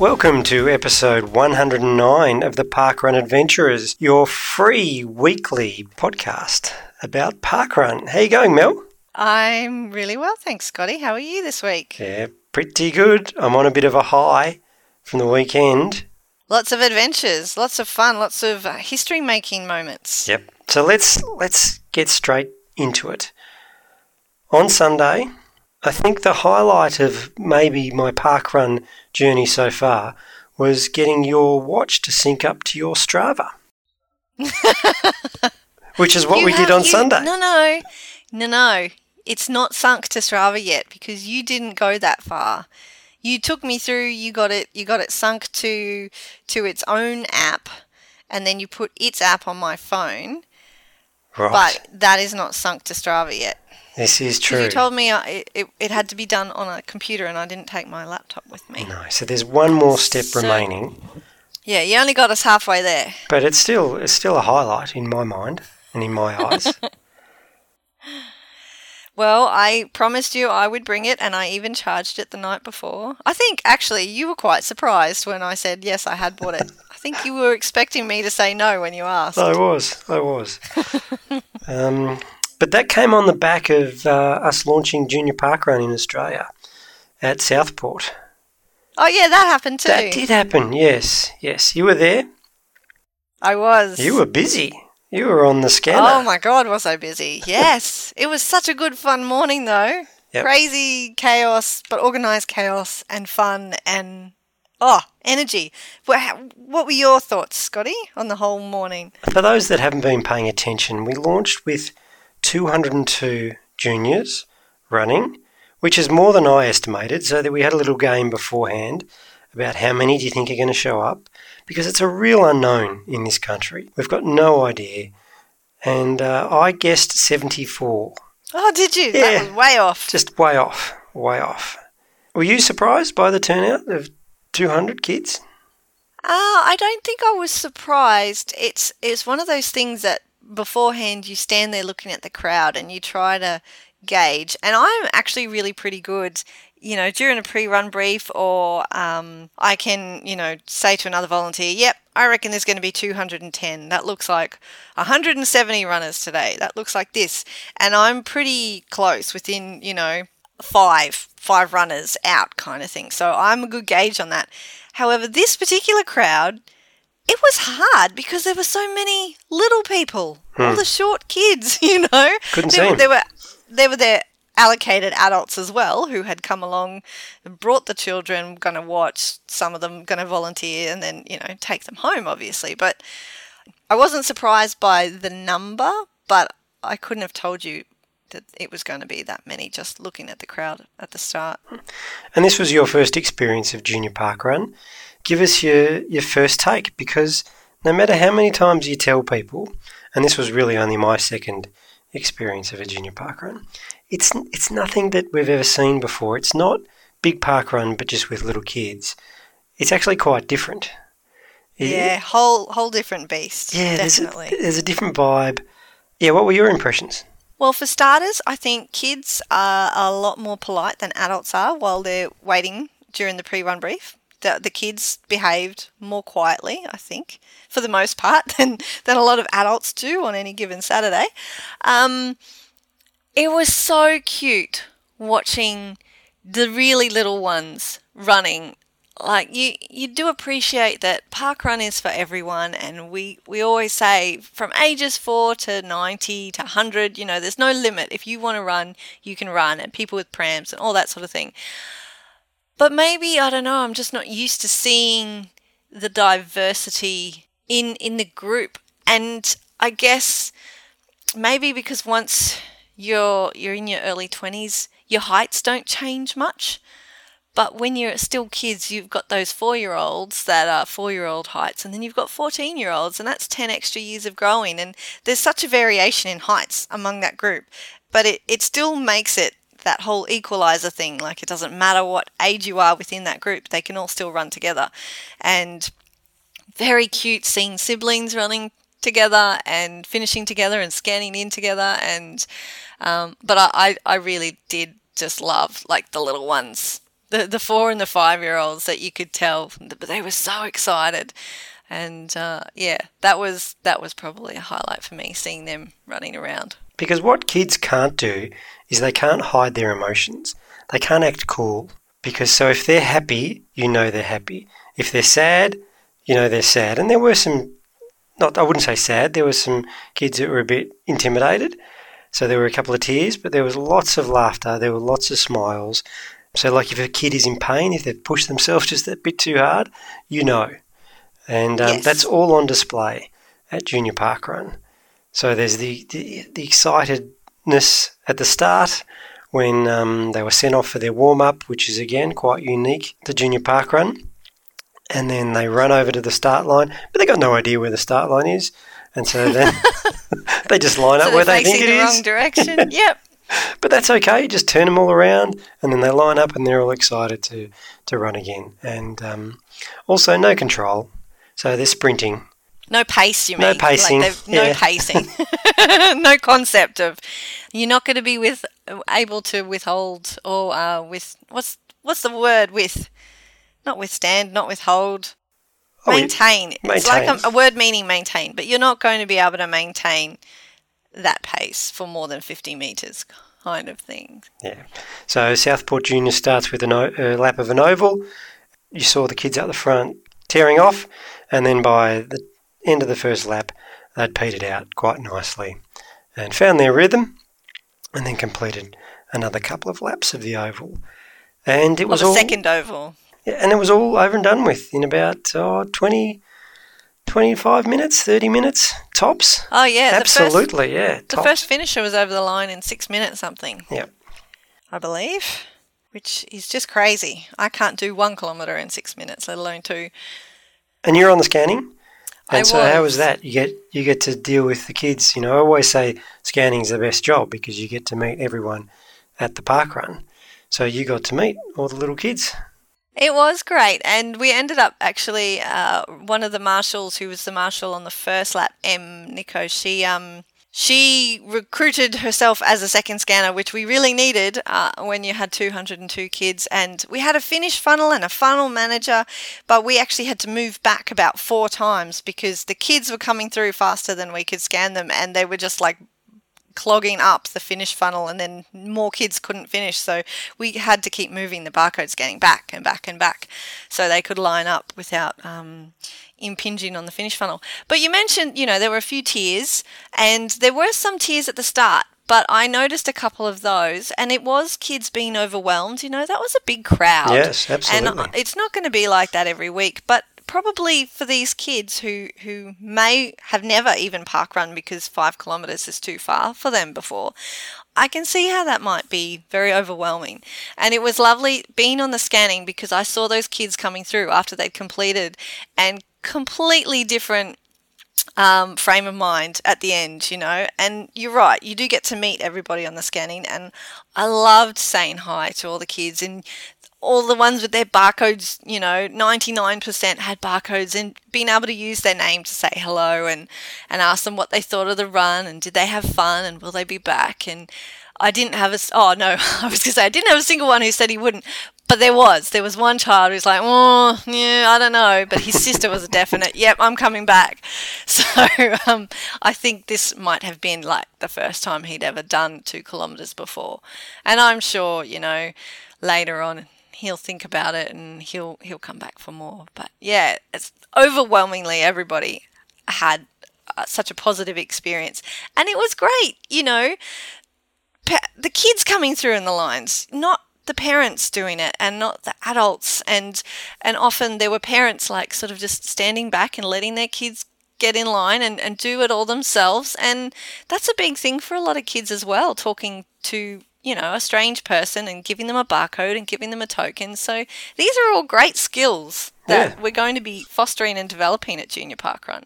Welcome to episode 109 of the Parkrun Adventurers, your free weekly podcast about parkrun. How you going, Mel? I'm really well, thanks, Scotty. How are you this week? Yeah, pretty good. I'm on a bit of a high from the weekend. Lots of adventures, lots of fun, lots of uh, history-making moments. Yep. So let's let's get straight into it. On Sunday, I think the highlight of maybe my park run journey so far was getting your watch to sync up to your Strava. Which is what You we did on you- Sunday. No, no, no, no. It's not sunk to Strava yet because you didn't go that far. You took me through. You got it. You got it sunk to to its own app, and then you put its app on my phone. right. But that is not sunk to Strava yet. This is true. You told me uh, it, it, it had to be done on a computer, and I didn't take my laptop with me. no, so there's one more step So- remaining, Yeah, you only got us halfway there. but it's still it's still a highlight in my mind and in my eyes. Well, I promised you I would bring it, and I even charged it the night before. I think actually you were quite surprised when I said yes, I had bought it. I think you were expecting me to say no when you asked. I was, I was. um, but that came on the back of uh, us launching Junior Parkrun in Australia at Southport. Oh yeah, that happened too. That did happen. Yes, yes. You were there. I was. You were busy. You were on the scanner. Oh my god, was I busy? Yes, it was such a good fun morning though. Yep. Crazy chaos, but organized chaos and fun and oh energy. What were your thoughts, Scotty, on the whole morning? For those that haven't been paying attention, we launched with 202 juniors running, which is more than I estimated. So that we had a little game beforehand about how many do you think are going to show up, because it's a real unknown in this country. We've got no idea, and uh, I guessed 74, Oh, did you? Yeah. That was way off. just way off, way off. Were you surprised by the turnout of 200 kids? Ah, I don't think I was surprised. It's it's one of those things that beforehand you stand there looking at the crowd and you try to gauge. And I'm actually really pretty good, you know, during a pre-run brief, or um, I can, you know, say to another volunteer, "Yep, I reckon there's going to be 210. That looks like 170 runners today. That looks like this." And I'm pretty close, within, you know, five five runners out kind of thing. So I'm a good gauge on that. However, this particular crowd, it was hard because there were so many little people, all the short kids, you know. Hmm. Couldn't there, see there were there were their allocated adults as well who had come along and brought the children, going to watch, some of them going to volunteer and then, you know, take them home obviously. But I wasn't surprised by the number, but I couldn't have told you that it was going to be that many just looking at the crowd at the start. And this was your first experience of Junior Park Run. Give us your, your first take because no matter how many times you tell people, and this was really only my second experience of a Junior Park Run, it's, it's nothing that we've ever seen before. It's not big park run, but just with little kids. It's actually quite different. It- Yeah, whole whole different beast. yeah, there's a, definitely. there's a different vibe. Yeah, what were your impressions? Well, for starters, I think kids are a lot more polite than adults are while they're waiting during the pre-run brief. The, the kids behaved more quietly, I think, for the most part, than, than a lot of adults do on any given Saturday. Um, it was so cute watching the really little ones running. Like you you do appreciate that park run is for everyone and we we always say from ages 4 to 90 to 100 you know there's no limit. If you want to run you can run and people with prams and all that sort of thing but maybe i don't know i'm just not used to seeing the diversity in in the group and i guess maybe because once you're you're in your early 20s your heights don't change much but when you're still kids, you've got those four year olds that are four year old heights, and then you've got 14 year olds, and that's 10 extra years of growing. And there's such a variation in heights among that group, but it, it still makes it that whole equalizer thing. Like it doesn't matter what age you are within that group, they can all still run together. And very cute seeing siblings running together and finishing together and scanning in together. And, um, but I, I, really did just love like the little ones the the four and the five year olds that you could tell, but they were so excited. And uh, yeah, that was that was probably a highlight for me seeing them running around. Because what kids can't do is they can't hide their emotions. They can't act cool. Because so if they're happy, you know they're happy. If they're sad, you know they're sad. And there were some, not I wouldn't say sad. There were some kids that were a bit intimidated. So there were a couple of tears, but there was lots of laughter. There were lots of smiles. So like if a kid is in pain, if they've pushed themselves just a bit too hard, you know. And um, yes. that's all on display at Junior Park Run. So there's the, the, the excitedness at the start when um, they were sent off for their warm up, which is again quite unique to Junior Park Run. And then they run over to the start line, but they got no idea where the start line is, and so then they just line so up where they think it the is. Wrong direction. yep. But that's okay. You just turn them all around, and then they line up, and they're all excited to to run again. And um, also, no control, so they're sprinting no pace, you mean? No pacing. Like no yeah. pacing. no concept of you're not going to be with able to withhold or uh, with what's what's the word with not withstand, not withhold. Oh, maintain. maintain. It's like a, a word meaning maintain, but you're not going to be able to maintain that pace for more than 50 meters kind of thing. Yeah. So Southport Junior starts with a o- lap of an oval. You saw the kids out the front tearing off, and then by the end of the first lap, they'd petered out quite nicely and found their rhythm and then completed another couple of laps of the oval. And it was well, all second oval. Yeah, and it was all over and done with in about oh, 20, 25 minutes, 30 minutes tops. Oh, yeah. Absolutely, the first, yeah. The first finisher was over the line in six minutes something. Yeah. I believe, which is just crazy. I can't do one kilometre in six minutes, let alone two. And you're on the scanning? And I so, was. how was that? You get you get to deal with the kids. You know, I always say scanning is the best job because you get to meet everyone at the park run. So you got to meet all the little kids. It was great, and we ended up actually uh, one of the marshals, who was the marshal on the first lap, M. Nico. She um she recruited herself as a second scanner, which we really needed uh, when you had 202 kids. And we had a finish funnel and a funnel manager, but we actually had to move back about four times because the kids were coming through faster than we could scan them, and they were just like clogging up the finish funnel and then more kids couldn't finish so we had to keep moving the barcode scanning back and back and back so they could line up without um, impinging on the finish funnel. But you mentioned, you know, there were a few tears, and there were some tears at the start. But I noticed a couple of those, and it was kids being overwhelmed. You know, that was a big crowd. Yes, uh, absolutely. And it's not going to be like that every week, but probably for these kids who who may have never even park run because five kilometers is too far for them before. I can see how that might be very overwhelming. And it was lovely being on the scanning because I saw those kids coming through after they'd completed and completely different um, frame of mind at the end, you know. And you're right, you do get to meet everybody on the scanning. And I loved saying hi to all the kids and all the ones with their barcodes, you know, 99% had barcodes and being able to use their name to say hello and, and ask them what they thought of the run and did they have fun and will they be back. And I didn't have a, oh no, I was going to say, I didn't have a single one who said he wouldn't, but there was. There was one child who's like, oh, yeah, I don't know. But his sister was a definite, yep, I'm coming back. So um, I think this might have been like the first time he'd ever done two kilometres before. And I'm sure, you know, later on he'll think about it and he'll he'll come back for more. But yeah, it's overwhelmingly everybody had uh, such a positive experience, and it was great. You know, the kids coming through in the lines, not the parents doing it and not the adults. And and often there were parents like sort of just standing back and letting their kids get in line and, and do it all themselves. And that's a big thing for a lot of kids as well talking to you know a strange person and giving them a barcode and giving them a token. So these are all great skills that yeah. we're going to be fostering and developing at junior park run.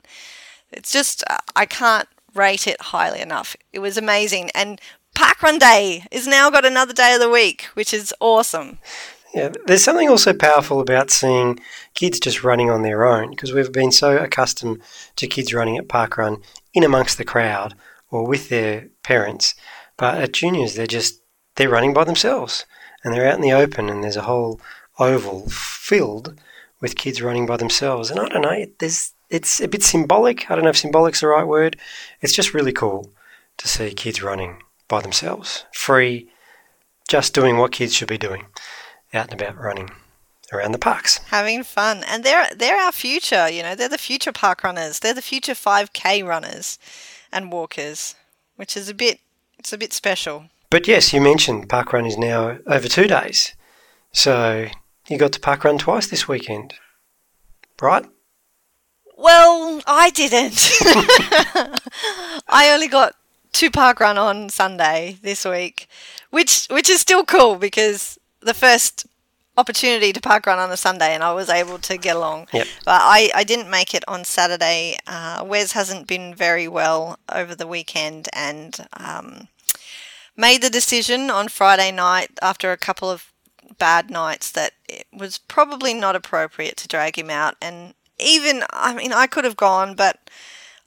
It's just uh, i can't rate it highly enough. It was amazing. And Parkrun Day is now got another day of the week, which is awesome. Yeah, there's something also powerful about seeing kids just running on their own because we've been so accustomed to kids running at parkrun in amongst the crowd or with their parents. But at juniors, they're just they're running by themselves, and they're out in the open, and there's a whole oval filled with kids running by themselves. And I don't know, there's it's a bit symbolic. I don't know if symbolic's the right word. It's just really cool to see kids running by themselves, free, just doing what kids should be doing, out and about running around the parks. Having fun. And they're they're our future, you know, they're the future park runners. They're the future 5k runners and walkers, which is a bit it's a bit special. But yes, you mentioned park run is now over 2 days. So, you got to park run twice this weekend. Right? Well, I didn't. I only got to park run on Sunday this week, which which is still cool because the first opportunity to park run on a Sunday and I was able to get along. Yep. But I, I didn't make it on Saturday. Uh, Wes hasn't been very well over the weekend and um, made the decision on Friday night after a couple of bad nights that it was probably not appropriate to drag him out. And even, I mean, I could have gone, but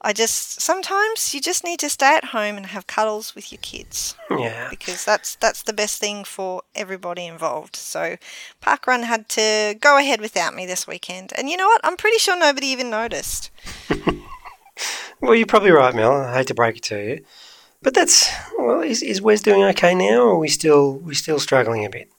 I just sometimes you just need to stay at home and have cuddles with your kids. Oh. Yeah. Because that's that's the best thing for everybody involved. So Parkrun had to go ahead without me this weekend. And you know what? I'm pretty sure nobody even noticed. well, you're probably right, Mel. I hate to break it to you. But that's well, is, is Wes doing okay now or are we still we still struggling a bit?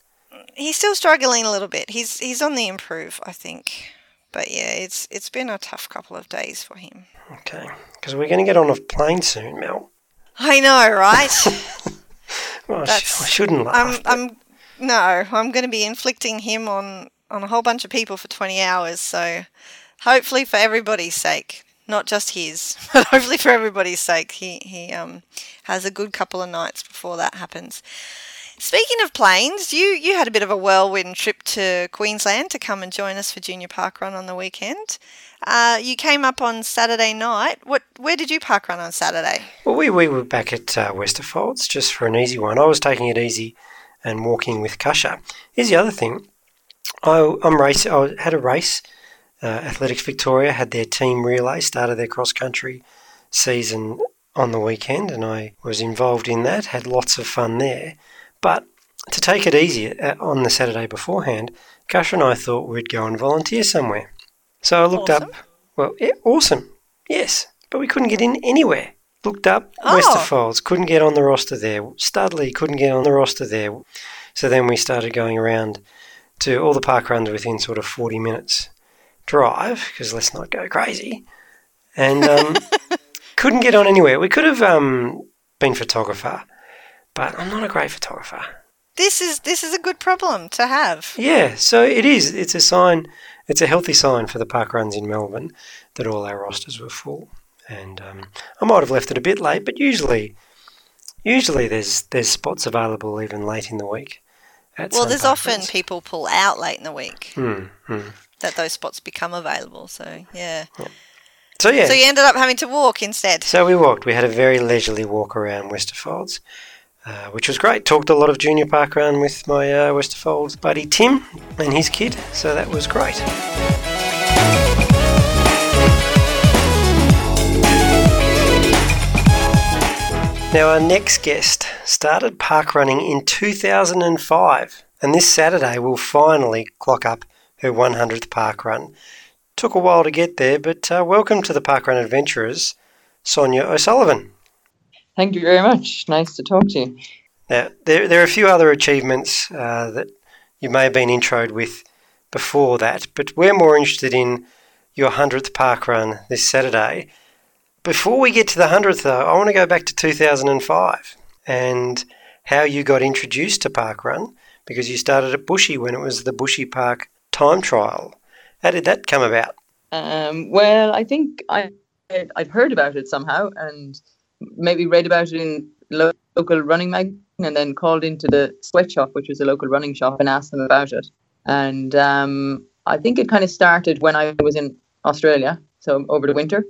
He's still struggling a little bit. He's he's on the improve, I think. But yeah, it's it's been a tough couple of days for him. Okay, because we're going to get on a plane soon, Mel. I know, right? well, I, I, shouldn't laugh. I'm, I'm no, I'm going to be inflicting him on on a whole bunch of people for 20 hours. So hopefully, for everybody's sake, not just his, but hopefully for everybody's sake, he he um has a good couple of nights before that happens. Speaking of planes, you, you had a bit of a whirlwind trip to Queensland to come and join us for Junior Park Run on the weekend. Uh, you came up on Saturday night. What? Where did you park run on Saturday? Well, we, we were back at uh, Westerfolds just for an easy one. I was taking it easy and walking with Kasha. Here's the other thing. I, I'm race. I had a race. Uh, Athletics Victoria had their team relay started their cross country season on the weekend, and I was involved in that. Had lots of fun there. But to take it easy uh, on the Saturday beforehand, Kasha and I thought we'd go and volunteer somewhere. So I looked awesome. up. Well, yeah, awesome. Yes, but we couldn't get in anywhere. Looked up oh. Westerfolds, couldn't get on the roster there. Studley couldn't get on the roster there. So then we started going around to all the park runs within sort of 40 minutes drive, because let's not go crazy. And um, couldn't get on anywhere. We could have um, been photographer but I'm not a great photographer. This is this is a good problem to have. Yeah, so it is. It's a sign. It's a healthy sign for the park runs in Melbourne that all our rosters were full. And um, I might have left it a bit late, but usually, usually there's there's spots available even late in the week. well, there's often runs. people pull out late in the week hmm, hmm. that those spots become available. So yeah. yeah. So yeah. So you ended up having to walk instead. So we walked. We had a very leisurely walk around Westerfolds. Uh, which was great. Talked a lot of junior park run with my uh, Westerfolds buddy Tim and his kid, so that was great. Now, our next guest started park running in 2005, and this Saturday will finally clock up her 100th park run. Took a while to get there, but uh, welcome to the Park Run Adventurers, Sonia O'Sullivan. Thank you very much. Nice to talk to you. Now, there, there are a few other achievements uh, that you may have been introed with before that, but we're more interested in your 100th park run this Saturday. Before we get to the 100th, though, I want to go back to 2005 and how you got introduced to park run because you started at Bushy when it was the Bushy Park time trial. How did that come about? Um, well, I think I I'd heard about it somehow and maybe read about it in local running magazine and then called into the sweatshop, which was a local running shop, and asked them about it. And um, I think it kind of started when I was in Australia, so over the winter,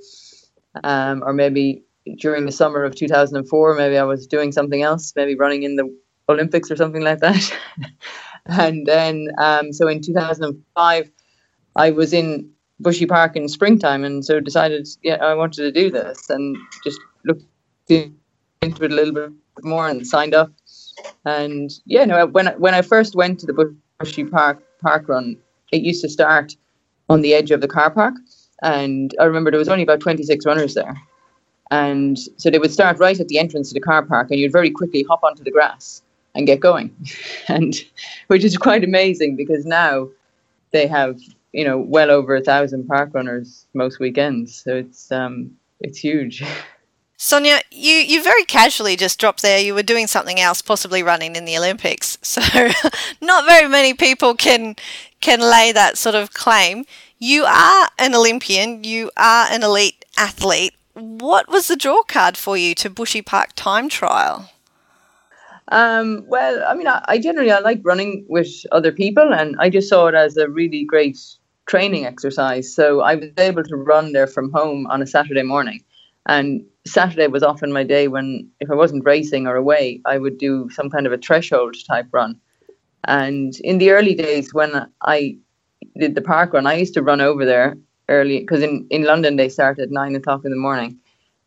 um, or maybe during the summer of 2004. Maybe I was doing something else, maybe running in the Olympics or something like that. and then, um, so in 2005, I was in Bushy Park in springtime, and so decided, yeah, I wanted to do this, and just looked into it a little bit more and signed up. And yeah, no, when I, when I first went to the Bushy Park park run, it used to start on the edge of the car park, and I remember there was only about 26 runners there, and so they would start right at the entrance to the car park, and you'd very quickly hop onto the grass and get going, and which is quite amazing because now they have you know well over a thousand park runners most weekends, so it's um it's huge. Sonia, you, you very casually just dropped there. You were doing something else, possibly running in the Olympics. So, not very many people can can lay that sort of claim. You are an Olympian. You are an elite athlete. What was the draw card for you to Bushy Park Time Trial? Um, well, I mean, I, I generally I like running with other people, and I just saw it as a really great training exercise. So I was able to run there from home on a Saturday morning, and Saturday was often my day when, if I wasn't racing or away, I would do some kind of a threshold type run. And in the early days when I did the park run, I used to run over there early because in, in London they start at nine o'clock in the morning.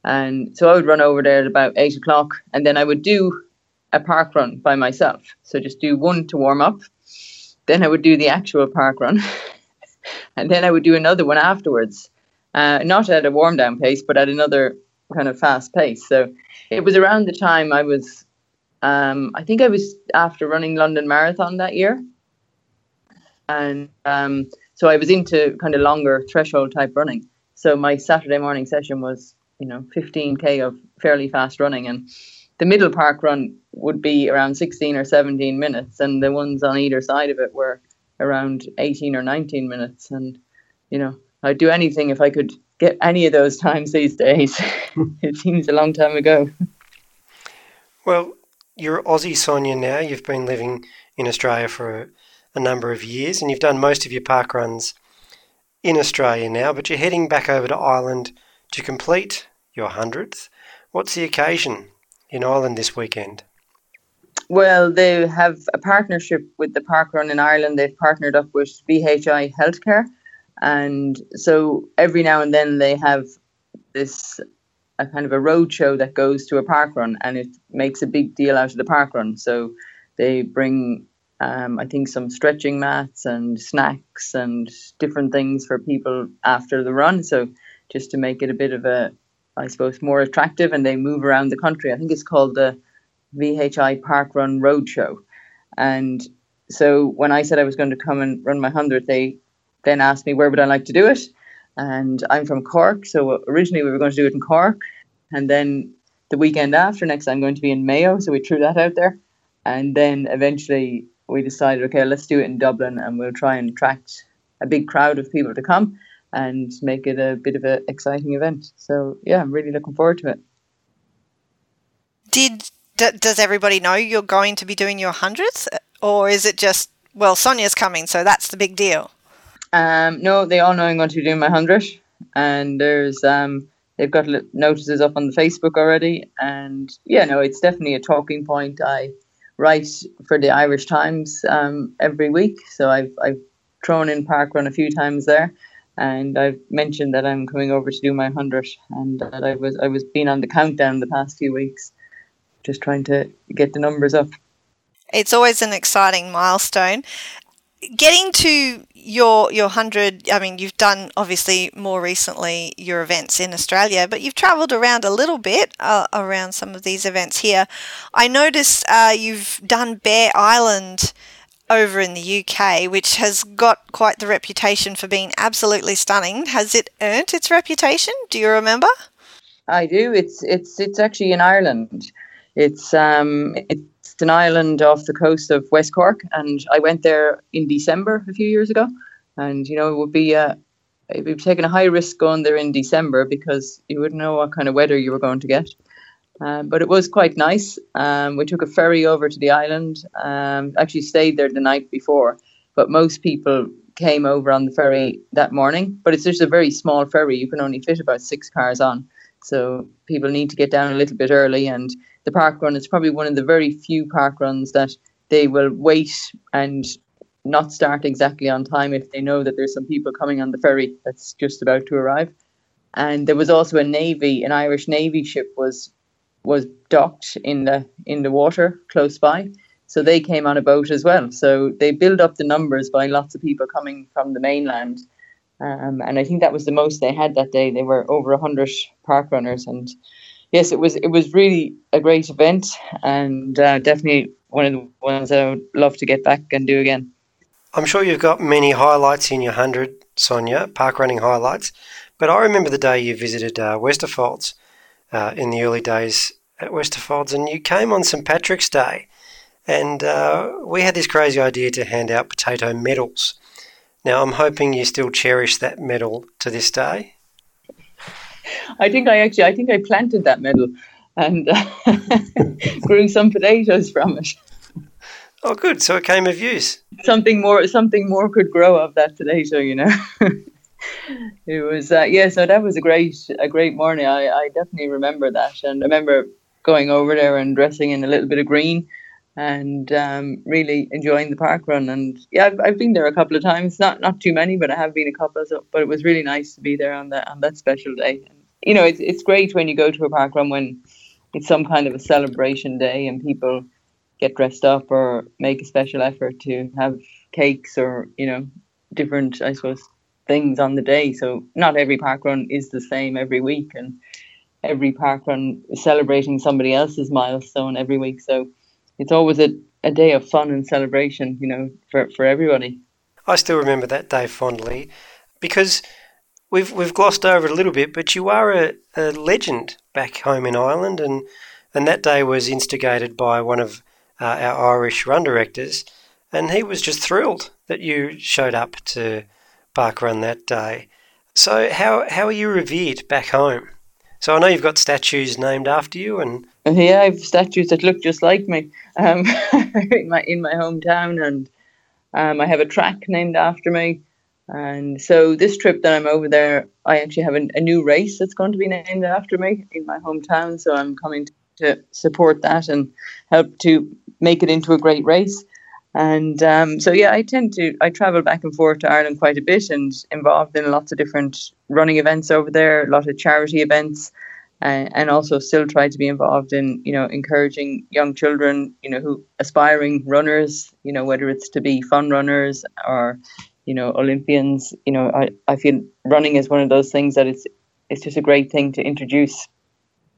And so I would run over there at about eight o'clock and then I would do a park run by myself. So just do one to warm up. Then I would do the actual park run. and then I would do another one afterwards. Uh, not at a warm down pace, but at another kind of fast pace. So it was around the time I was, um, I think I was after running London Marathon that year. And um, so I was into kind of longer threshold type running. So my Saturday morning session was, you know, 15K of fairly fast running. And the middle park run would be around 16 or 17 minutes. And the ones on either side of it were around 18 or 19 minutes. And, you know, I'd do anything if I could get any of those times these days. it seems a long time ago. Well, you're Aussie Sonia now. You've been living in Australia for a, number of years and you've done most of your park runs in Australia now, but you're heading back over to Ireland to complete your hundredth. What's the occasion in Ireland this weekend? Well, they have a partnership with the park run in Ireland. They've partnered up with VHI Healthcare and so every now and then they have this a kind of a road show that goes to a park run and it makes a big deal out of the park run. So they bring um, I think some stretching mats and snacks and different things for people after the run. So just to make it a bit of a, I suppose, more attractive, and they move around the country. I think it's called the VHI Park Run Roadshow. And so when I said I was going to come and run my hundred, they then asked me where would I like to do it, and I'm from Cork, so originally we were going to do it in Cork, and then the weekend after next I'm going to be in Mayo, so we threw that out there, and then eventually we decided, okay, let's do it in Dublin, and we'll try and attract a big crowd of people to come and make it a bit of an exciting event. So yeah, I'm really looking forward to it. Did d- does everybody know you're going to be doing your hundredth, or is it just well, Sonia's coming, so that's the big deal? Um, no, they all know I'm going to be doing my hundred, and there's um, they've got notices up on the Facebook already, and yeah, no, it's definitely a talking point. I write for the Irish Times um, every week, so I've I've thrown in park run a few times there, and I've mentioned that I'm coming over to do my hundred, and that I was I was being on the countdown the past few weeks, just trying to get the numbers up. It's always an exciting milestone getting to your your hundred. I mean, you've done obviously more recently your events in Australia, but you've travelled around a little bit uh, around some of these events here. I noticed uh, you've done Bere Island over in the UK, which has got quite the reputation for being absolutely stunning. Has it earned its reputation? Do you remember? I do. It's it's it's actually in Ireland. It's um it's an island off the coast of West Cork, and I went there in December a few years ago. And you know, it would be uh, it'd be taking a high risk going there in December because you wouldn't know what kind of weather you were going to get. Um, but it was quite nice. Um, we took a ferry over to the island. Um, actually, stayed there the night before, but most people came over on the ferry that morning. But it's just a very small ferry; you can only fit about six cars on. So people need to get down a little bit early and the park run is probably one of the very few park runs that they will wait and not start exactly on time if they know that there's some people coming on the ferry that's just about to arrive. And there was also a navy, an Irish navy ship was was docked in the in the water close by. So they came on a boat as well. So they build up the numbers by lots of people coming from the mainland. Um, and I think that was the most they had that day. They were over hundred park runners, and yes, it was it was really a great event, and uh, definitely one of the ones that I would love to get back and do again. I'm sure you've got many highlights in your 100, Sonia, park running highlights, but I remember the day you visited uh, Westerfolds uh, in the early days at Westerfolds, and you came on St. Patrick's Day, and uh, we had this crazy idea to hand out potato medals. Now, I'm hoping you still cherish that medal to this day. I think I actually, I think I planted that medal and grew some potatoes from it. Oh, good. So it came of use. Something more, something more could grow of that potato, you know. it was, uh, yeah. So that was a great, a great morning. I, I definitely remember that, and I remember going over there and dressing in a little bit of green, and um, really enjoying the park run. And yeah, I've, I've been there a couple of times. Not not too many, but I have been a couple. So, but it was really nice to be there on that on that special day. And, you know, it's it's great when you go to a park run when it's some kind of a celebration day and people get dressed up or make a special effort to have cakes or you know different I suppose things on the day. So not every park run is the same every week, and every park run is celebrating somebody else's milestone every week. So it's always a, a day of fun and celebration, you know, for, for everybody. I still remember that day fondly because we've we've glossed over it a little bit, but you are a, a legend back home in Ireland, and and that day was instigated by one of uh, our Irish run directors, and he was just thrilled that you showed up to Park Run that day. So how how are you revered back home? So I know you've got statues named after you, and yeah, I have statues that look just like me um, in my in my hometown, and um, I have a track named after me. And so this trip that I'm over there, I actually have a, a new race that's going to be named after me in my hometown. So I'm coming to support that and help to make it into a great race. And um, so, yeah, I tend to I travel back and forth to Ireland quite a bit and involved in lots of different running events over there, a lot of charity events, uh, and also still try to be involved in you know encouraging young children, you know, who aspiring runners, you know, whether it's to be fun runners or you know Olympians. You know, I, I feel running is one of those things that it's it's just a great thing to introduce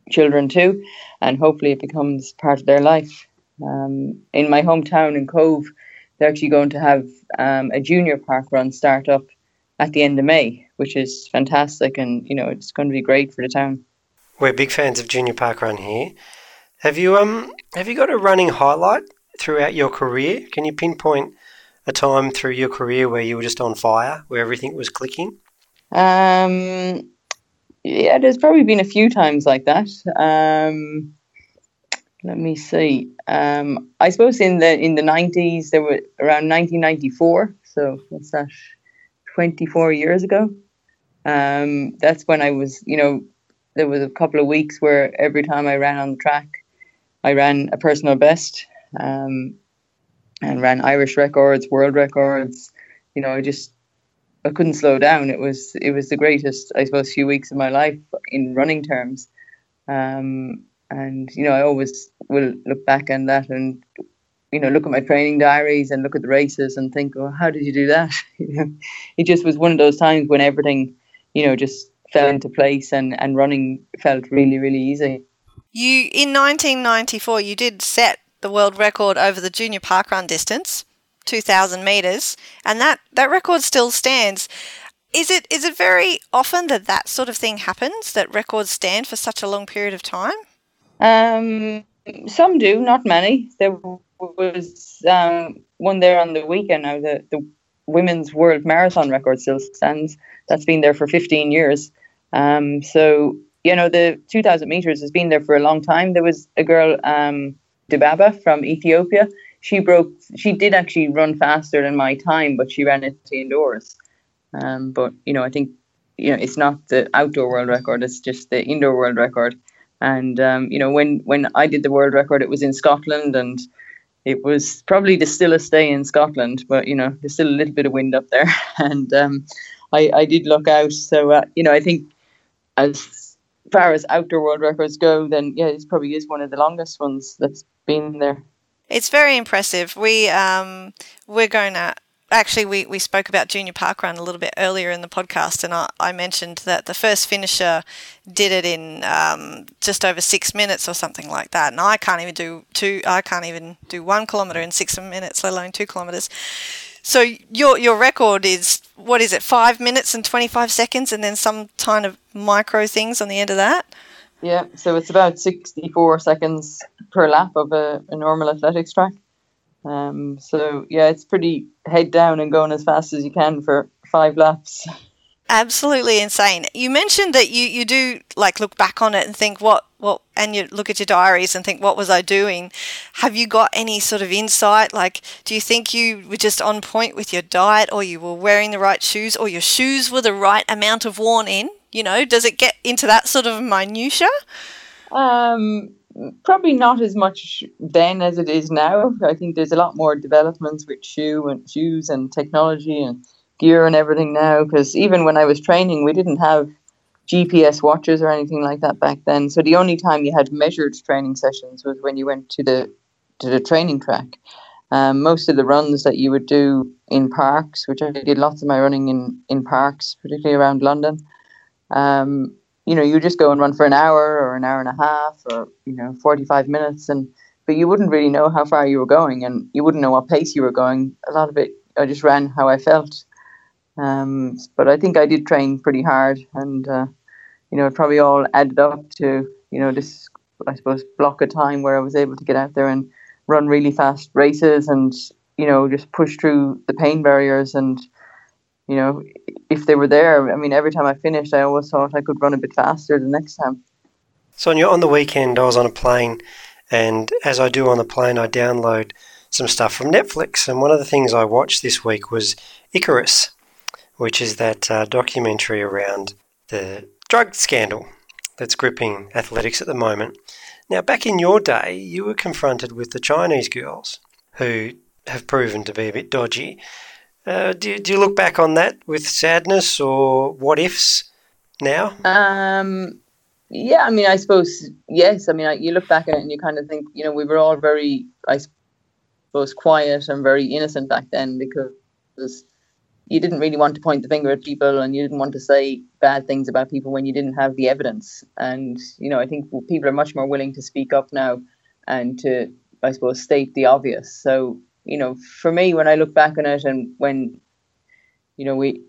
children to, and hopefully it becomes part of their life. Um, in my hometown in Cobh, they're actually going to have um, a junior park run start up at the end of May, which is fantastic, and you know it's going to be great for the town. We're big fans of junior park run here. Have you um have you got a running highlight throughout your career? Can you pinpoint a time through your career where you were just on fire, where everything was clicking? Um, yeah, there's probably been a few times like that. Um, let me see. Um, I suppose in the in the nineties there were around 1994. So what's that? 24 years ago. Um, that's when I was, you know, there was a couple of weeks where every time I ran on the track, I ran a personal best um, and ran Irish records, world records. You know, I just I couldn't slow down. It was it was the greatest, I suppose, few weeks of my life in running terms. Um, and you know, I always will look back on that and you know look at my training diaries and look at the races and think, oh, how did you do that? it just was one of those times when everything, you know, just fell into place and and running felt really really easy. You in 1994, you did set the world record over the junior park run distance, 2,000 meters, and that that record still stands. Is it is it very often that that sort of thing happens that records stand for such a long period of time? Um, some do, not many. There was um, one there on the weekend now. The, the women's world marathon record still stands. That's been there for 15 years. Um, so, you know, the 2,000 meters has been there for a long time. There was a girl, um, Dibaba from Ethiopia. She broke, she did actually run faster than my time, but she ran it indoors. Um, but, you know, I think, you know, it's not the outdoor world record, it's just the indoor world record. And um, you know, when when I did the world record, it was in Scotland, and it was probably the stillest day in Scotland. But you know, there's still a little bit of wind up there, and um, I I did look out. So uh, you know, I think as far as outdoor world records go, then yeah, it probably is one of the longest ones that's been there. It's very impressive. We um, we're going to actually we, we spoke about junior park run a little bit earlier in the podcast and I, I mentioned that the first finisher did it in um, just over six minutes or something like that and I can't even do two I can't even do one kilometre in six minutes let alone two kilometres so your your record is what is it five minutes and 25 seconds and then some kind of micro things on the end of that yeah so it's about 64 seconds per lap of a, a normal athletics track um, so yeah, it's pretty head down and going as fast as you can for five laps. Absolutely insane. You mentioned that you, you do like look back on it and think what what and you look at your diaries and think what was I doing? Have you got any sort of insight? Like do you think you were just on point with your diet or you were wearing the right shoes or your shoes were the right amount of worn in? You know, does it get into that sort of minutia? Um probably not as much then as it is now. I think there's a lot more developments with shoe and shoes and technology and gear and everything now. Because even when I was training, we didn't have GPS watches or anything like that back then. So the only time you had measured training sessions was when you went to the to the training track. Um, most of the runs that you would do in parks, which I did lots of my running in in parks, particularly around London. Um, you know, you just go and run for an hour or an hour and a half or, you know, 45 minutes and, but you wouldn't really know how far you were going and you wouldn't know what pace you were going. A lot of it, I just ran how I felt. Um, but I think I did train pretty hard and, uh, you know, it probably all added up to, you know, this, I suppose, block of time where I was able to get out there and run really fast races and, you know, just push through the pain barriers and, you know, if they were there, I mean, every time I finished, I always thought I could run a bit faster the next time. So on, the weekend, I was on a plane, and as I do on the plane, I download some stuff from Netflix. And one of the things I watched this week was Icarus, which is that uh, documentary around the drug scandal that's gripping athletics at the moment. Now, back in your day, you were confronted with the Chinese girls who have proven to be a bit dodgy. Uh, do, do you look back on that with sadness or what ifs now? Um, yeah, I mean, I suppose, yes. I mean, I, you look back at it and you kind of think, you know, we were all very, I suppose, quiet and very innocent back then because you didn't really want to point the finger at people and you didn't want to say bad things about people when you didn't have the evidence. And, you know, I think people are much more willing to speak up now and to, I suppose, state the obvious. So you know, for me, when I look back on it and when, you know, we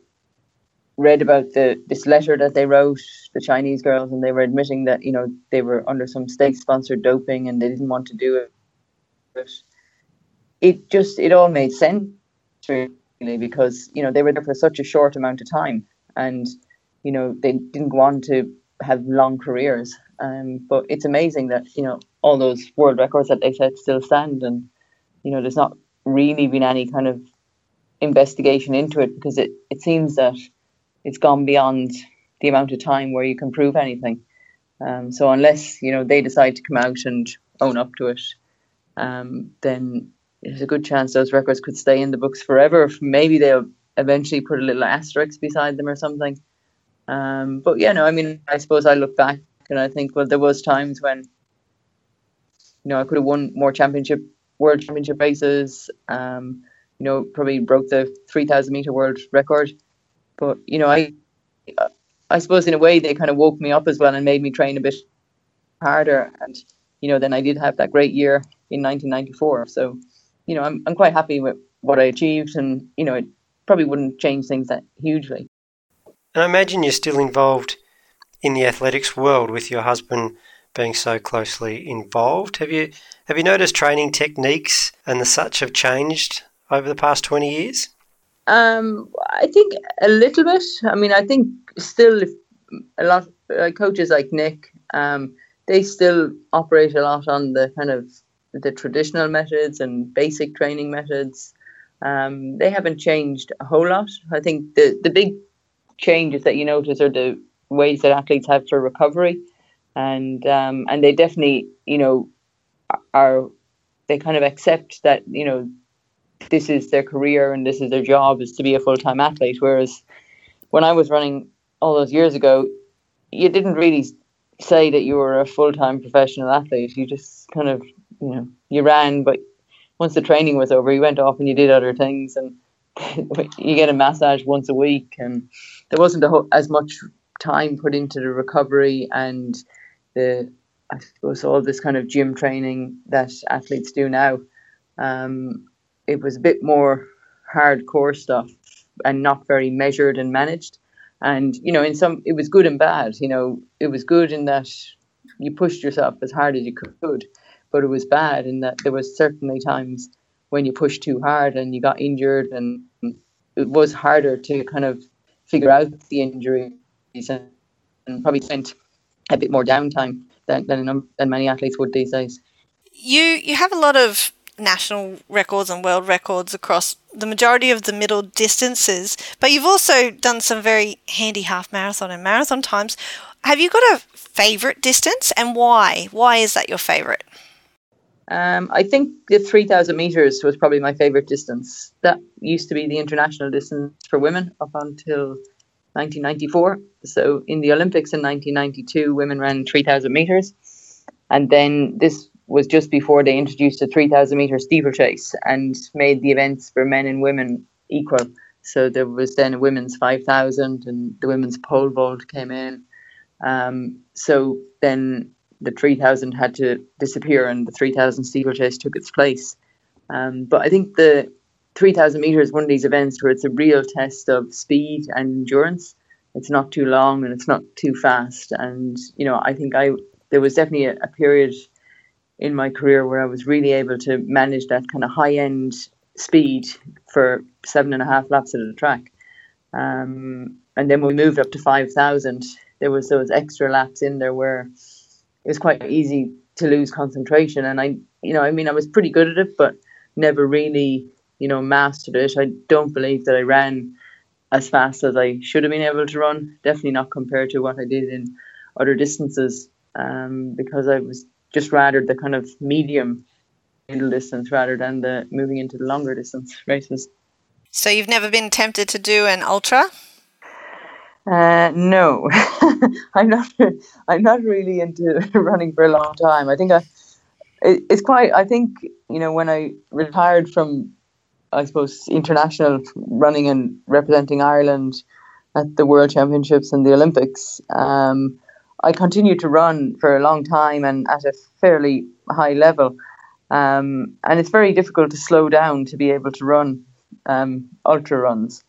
read about the this letter that they wrote, the Chinese girls, and they were admitting that, you know, they were under some state sponsored doping and they didn't want to do it. But it just, it all made sense, because, you know, they were there for such a short amount of time and, you know, they didn't want to have long careers. Um, but it's amazing that, you know, all those world records that they set still stand and, you know, there's not really been any kind of investigation into it because it, it seems that it's gone beyond the amount of time where you can prove anything. Um, so unless you know they decide to come out and own up to it, um, then there's a good chance those records could stay in the books forever. Maybe they'll eventually put a little asterisk beside them or something. Um, but yeah, no, I mean, I suppose I look back and I think, well, there was times when, you know, I could have won more championship world championship races. Um, you know, probably broke the 3,000 meter world record. But you know, I I suppose in a way they kind of woke me up as well and made me train a bit harder. And you know, then I did have that great year in 1994. So you know, I'm I'm quite happy with what I achieved, and you know, it probably wouldn't change things that hugely. And I imagine you're still involved in the athletics world with your husband being so closely involved. Have you have you noticed training techniques and the such have changed over the past twenty years? Um, I think a little bit. I mean, I think still a lot like coaches like Nick, um, they still operate a lot on the kind of the traditional methods and basic training methods. Um, they haven't changed a whole lot. I think the the big changes that you notice are the ways that athletes have for recovery and um, and they definitely you know are they kind of accept that you know this is their career and this is their job is to be a full time athlete. Whereas when I was running all those years ago, you didn't really say that you were a full time professional athlete. You just kind of, you know, you ran, but once the training was over, you went off and you did other things, and you get a massage once a week, and there wasn't as much time put into the recovery and the, I suppose, all this kind of gym training that athletes do now. Um, it was a bit more hardcore stuff and not very measured and managed. And you know, in some, it was good and bad. You know, it was good in that you pushed yourself as hard as you could, but it was bad in that there was certainly times when you pushed too hard and you got injured, and it was harder to kind of figure out the injuries and, and probably spent a bit more downtime than than, than many athletes would these days. You you have a lot of national records and world records across the majority of the middle distances, but you've also done some very handy half marathon and marathon times. Have you got a favourite distance and why? Why is that your favourite? Um, I think the 3,000 metres was probably my favourite distance. That used to be the international distance for women up until 1994. So in the Olympics in 1992, women ran 3,000 metres. And then this was just before they introduced a 3,000 meter steeplechase and made the events for men and women equal. So there was then a women's 5,000 and the women's pole vault came in. Um, so then the 3,000 had to disappear and the 3,000 steeplechase took its place. Um, but I think the 3,000 meters is one of these events where it's a real test of speed and endurance. It's not too long and it's not too fast. And, you know, I think I there was definitely a, a period in my career where I was really able to manage that kind of high end speed for seven and a half laps at a track. Um, and then when we moved up to 5,000, there was those extra laps in there where it was quite easy to lose concentration. And I, you know, I mean, I was pretty good at it, but never really, you know, mastered it. I don't believe that I ran as fast as I should have been able to run. Definitely not compared to what I did in other distances, um, because I was just rather the kind of medium middle distance rather than the moving into the longer distance races. So you've never been tempted to do an ultra? Uh, no, I'm not. I'm not really into running for a long time. I think I. It, it's quite. I think you know when I retired from, I suppose international running and representing Ireland at the World Championships and the Olympics. Um, I continued to run for a long time and at a fairly high level. Um, and it's very difficult to slow down to be able to run um, ultra runs.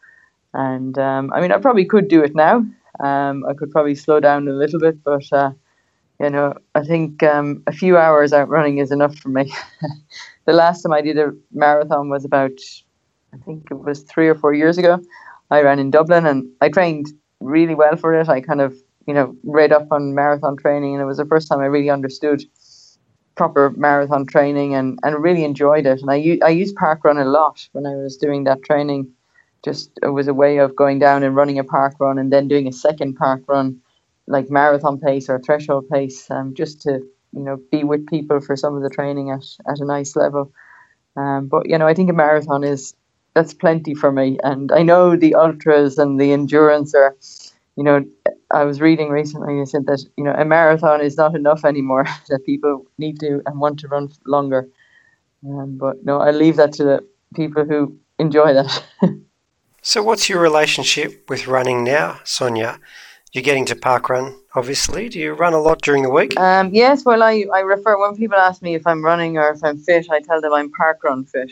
And um, I mean, I probably could do it now. Um, I could probably slow down a little bit, but uh, you know, I think um, a few hours out running is enough for me. the last time I did a marathon was about, I think it was three or four years ago. I ran in Dublin and I trained really well for it. I kind of you know, read up on marathon training, and it was the first time I really understood proper marathon training and, and really enjoyed it. And I, I used park run a lot when I was doing that training. Just it was a way of going down and running a park run and then doing a second park run, like marathon pace or threshold pace, um, just to you know be with people for some of the training at, at a nice level. Um, but you know, I think a marathon is that's plenty for me, and I know the ultras and the endurance are you know, I was reading recently, you said that, you know, a marathon is not enough anymore, that people need to and want to run longer. Um, but no, I leave that to the people who enjoy that. so, what's your relationship with running now, Sonia? You're getting to park run, obviously. Do you run a lot during the week? Um, yes, well, I, I refer, when people ask me if I'm running or if I'm fit, I tell them I'm park run fit.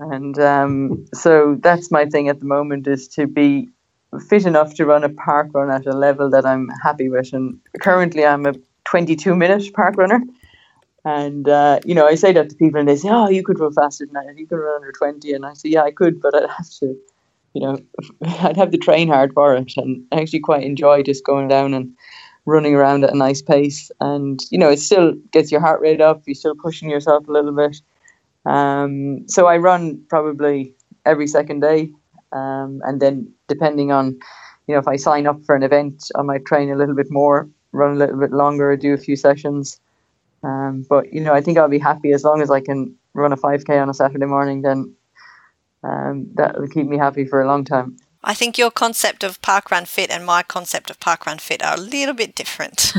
And um, so that's my thing at the moment is to be fit enough to run a park run at a level that I'm happy with. And currently, I'm a 22 minute park runner. And uh, you know, I say that to people, and they say, "Oh, you could run faster than that. You could run under 20." And I say, "Yeah, I could, but I'd have to, you know, I'd have to train hard for it." And I actually quite enjoy just going down and running around at a nice pace. And you know, it still gets your heart rate up. You're still pushing yourself a little bit. Um, so I run probably every second day. Um, and then depending on, you know, if I sign up for an event, I might train a little bit more, run a little bit longer, do a few sessions. Um, but you know, I think I'll be happy as long as I can run a 5k on a Saturday morning. Then um, that will keep me happy for a long time. I think your concept of parkrun fit and my concept of parkrun fit are a little bit different.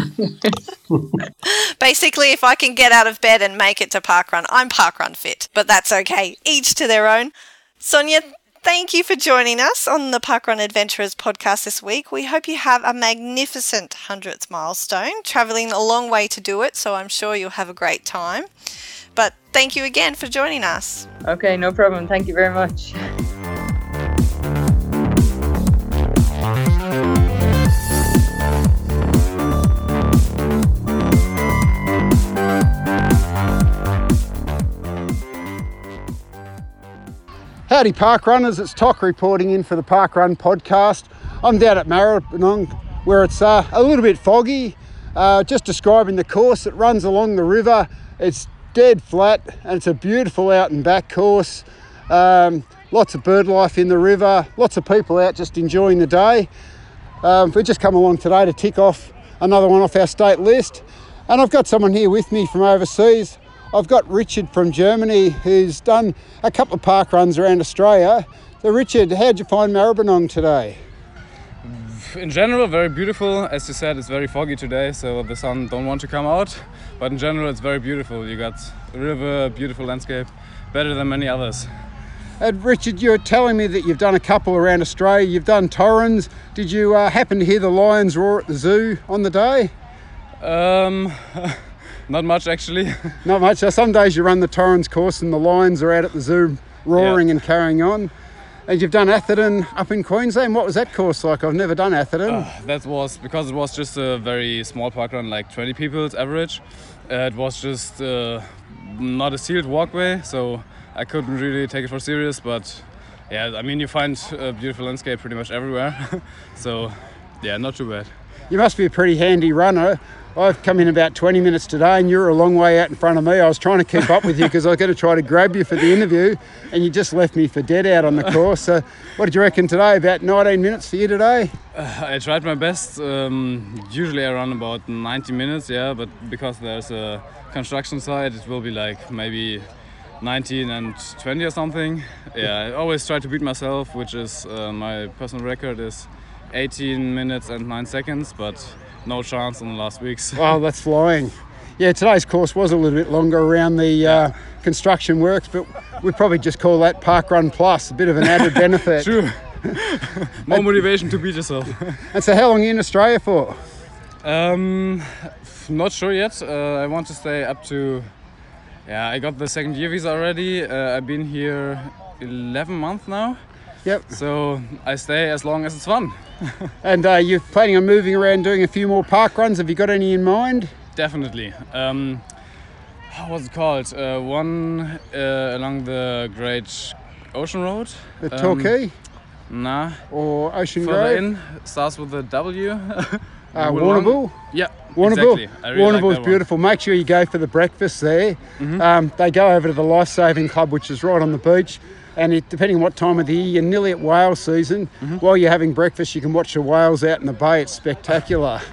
Basically, if I can get out of bed and make it to parkrun, I'm parkrun fit, but that's okay. Each to their own. Sonia, thank you for joining us on the Parkrun Adventurers podcast this week. We hope you have a magnificent 100th milestone, travelling a long way to do it, so I'm sure you'll have a great time. But thank you again for joining us. Okay, no problem. Thank you very much. Howdy park runners, it's Toc reporting in for the Park Run podcast. I'm down at Maribyrnong where it's uh, a little bit foggy, uh, just describing the course that runs along the river. It's dead flat and it's a beautiful out and back course. Um, lots of bird life in the river, lots of people out just enjoying the day. Um, we've just come along today to tick off another one off our state list. And I've got someone here with me from overseas. I've got Richard from Germany who's done a couple of park runs around Australia. So, Richard, how'd you find Maribyrnong today? In general, very beautiful. As you said, it's very foggy today, so the sun don't want to come out. But in general, it's very beautiful. You got a river, beautiful landscape, better than many others. And Richard, you're telling me that you've done a couple around Australia. You've done Torrens. Did you uh, happen to hear the lions roar at the zoo on the day? Um, not much actually. Not much. So some days you run the Torrens course and the lions are out at the zoo roaring Yeah. and carrying on. And you've done Atherton up in Queensland. What was that course like? I've never done Atherton. Uh, that was because it was just a very small park run, like 20 people's average. Uh, it was just uh, not a sealed walkway, so I couldn't really take it for serious. But yeah, I mean, you find a beautiful landscape pretty much everywhere. so yeah, not too bad. You must be a pretty handy runner. I've come in about 20 minutes today and you're a long way out in front of me. I was trying to keep up with you because I was going to try to grab you for the interview and you just left me for dead out on the course. So, what did you reckon today? About 19 minutes for you today? I tried my best. Um, usually I run about 90 minutes, yeah, but because there's a construction site, it will be like maybe 19 and 20 or something. Yeah, I always try to beat myself, which is uh, my personal record is 18 minutes and 9 seconds, but no chance in the last weeks. Oh, that's flying. Yeah, today's course was a little bit longer around the uh, construction works, but we'd probably just call that Park Run Plus, a bit of an added benefit. True. More motivation to beat yourself. And so, how long are you in Australia for? Um, not sure yet. Uh, I want to stay up to. Yeah, I got the second year visa already. Uh, I've been here 11 months now, Yep. so I stay as long as it's fun. And uh, you're planning on moving around doing a few more park runs. Have you got any in mind? Definitely. Um, how was it called? Uh, one uh, along the Great Ocean Road. The Um, Torquay Nah. or Ocean Further Grove? in starts with the W. Uh. Warrnambool. Yeah. Warrnambool. Exactly. Really like Warrnambool's that one. beautiful. Make sure you go for the breakfast there. Mm-hmm. Um, they go over to the Life Saving Club, which is right on the beach. And it, depending on what time of the year, you're nearly at whale season. Mm-hmm. While you're having breakfast, you can watch the whales out in the bay. It's spectacular.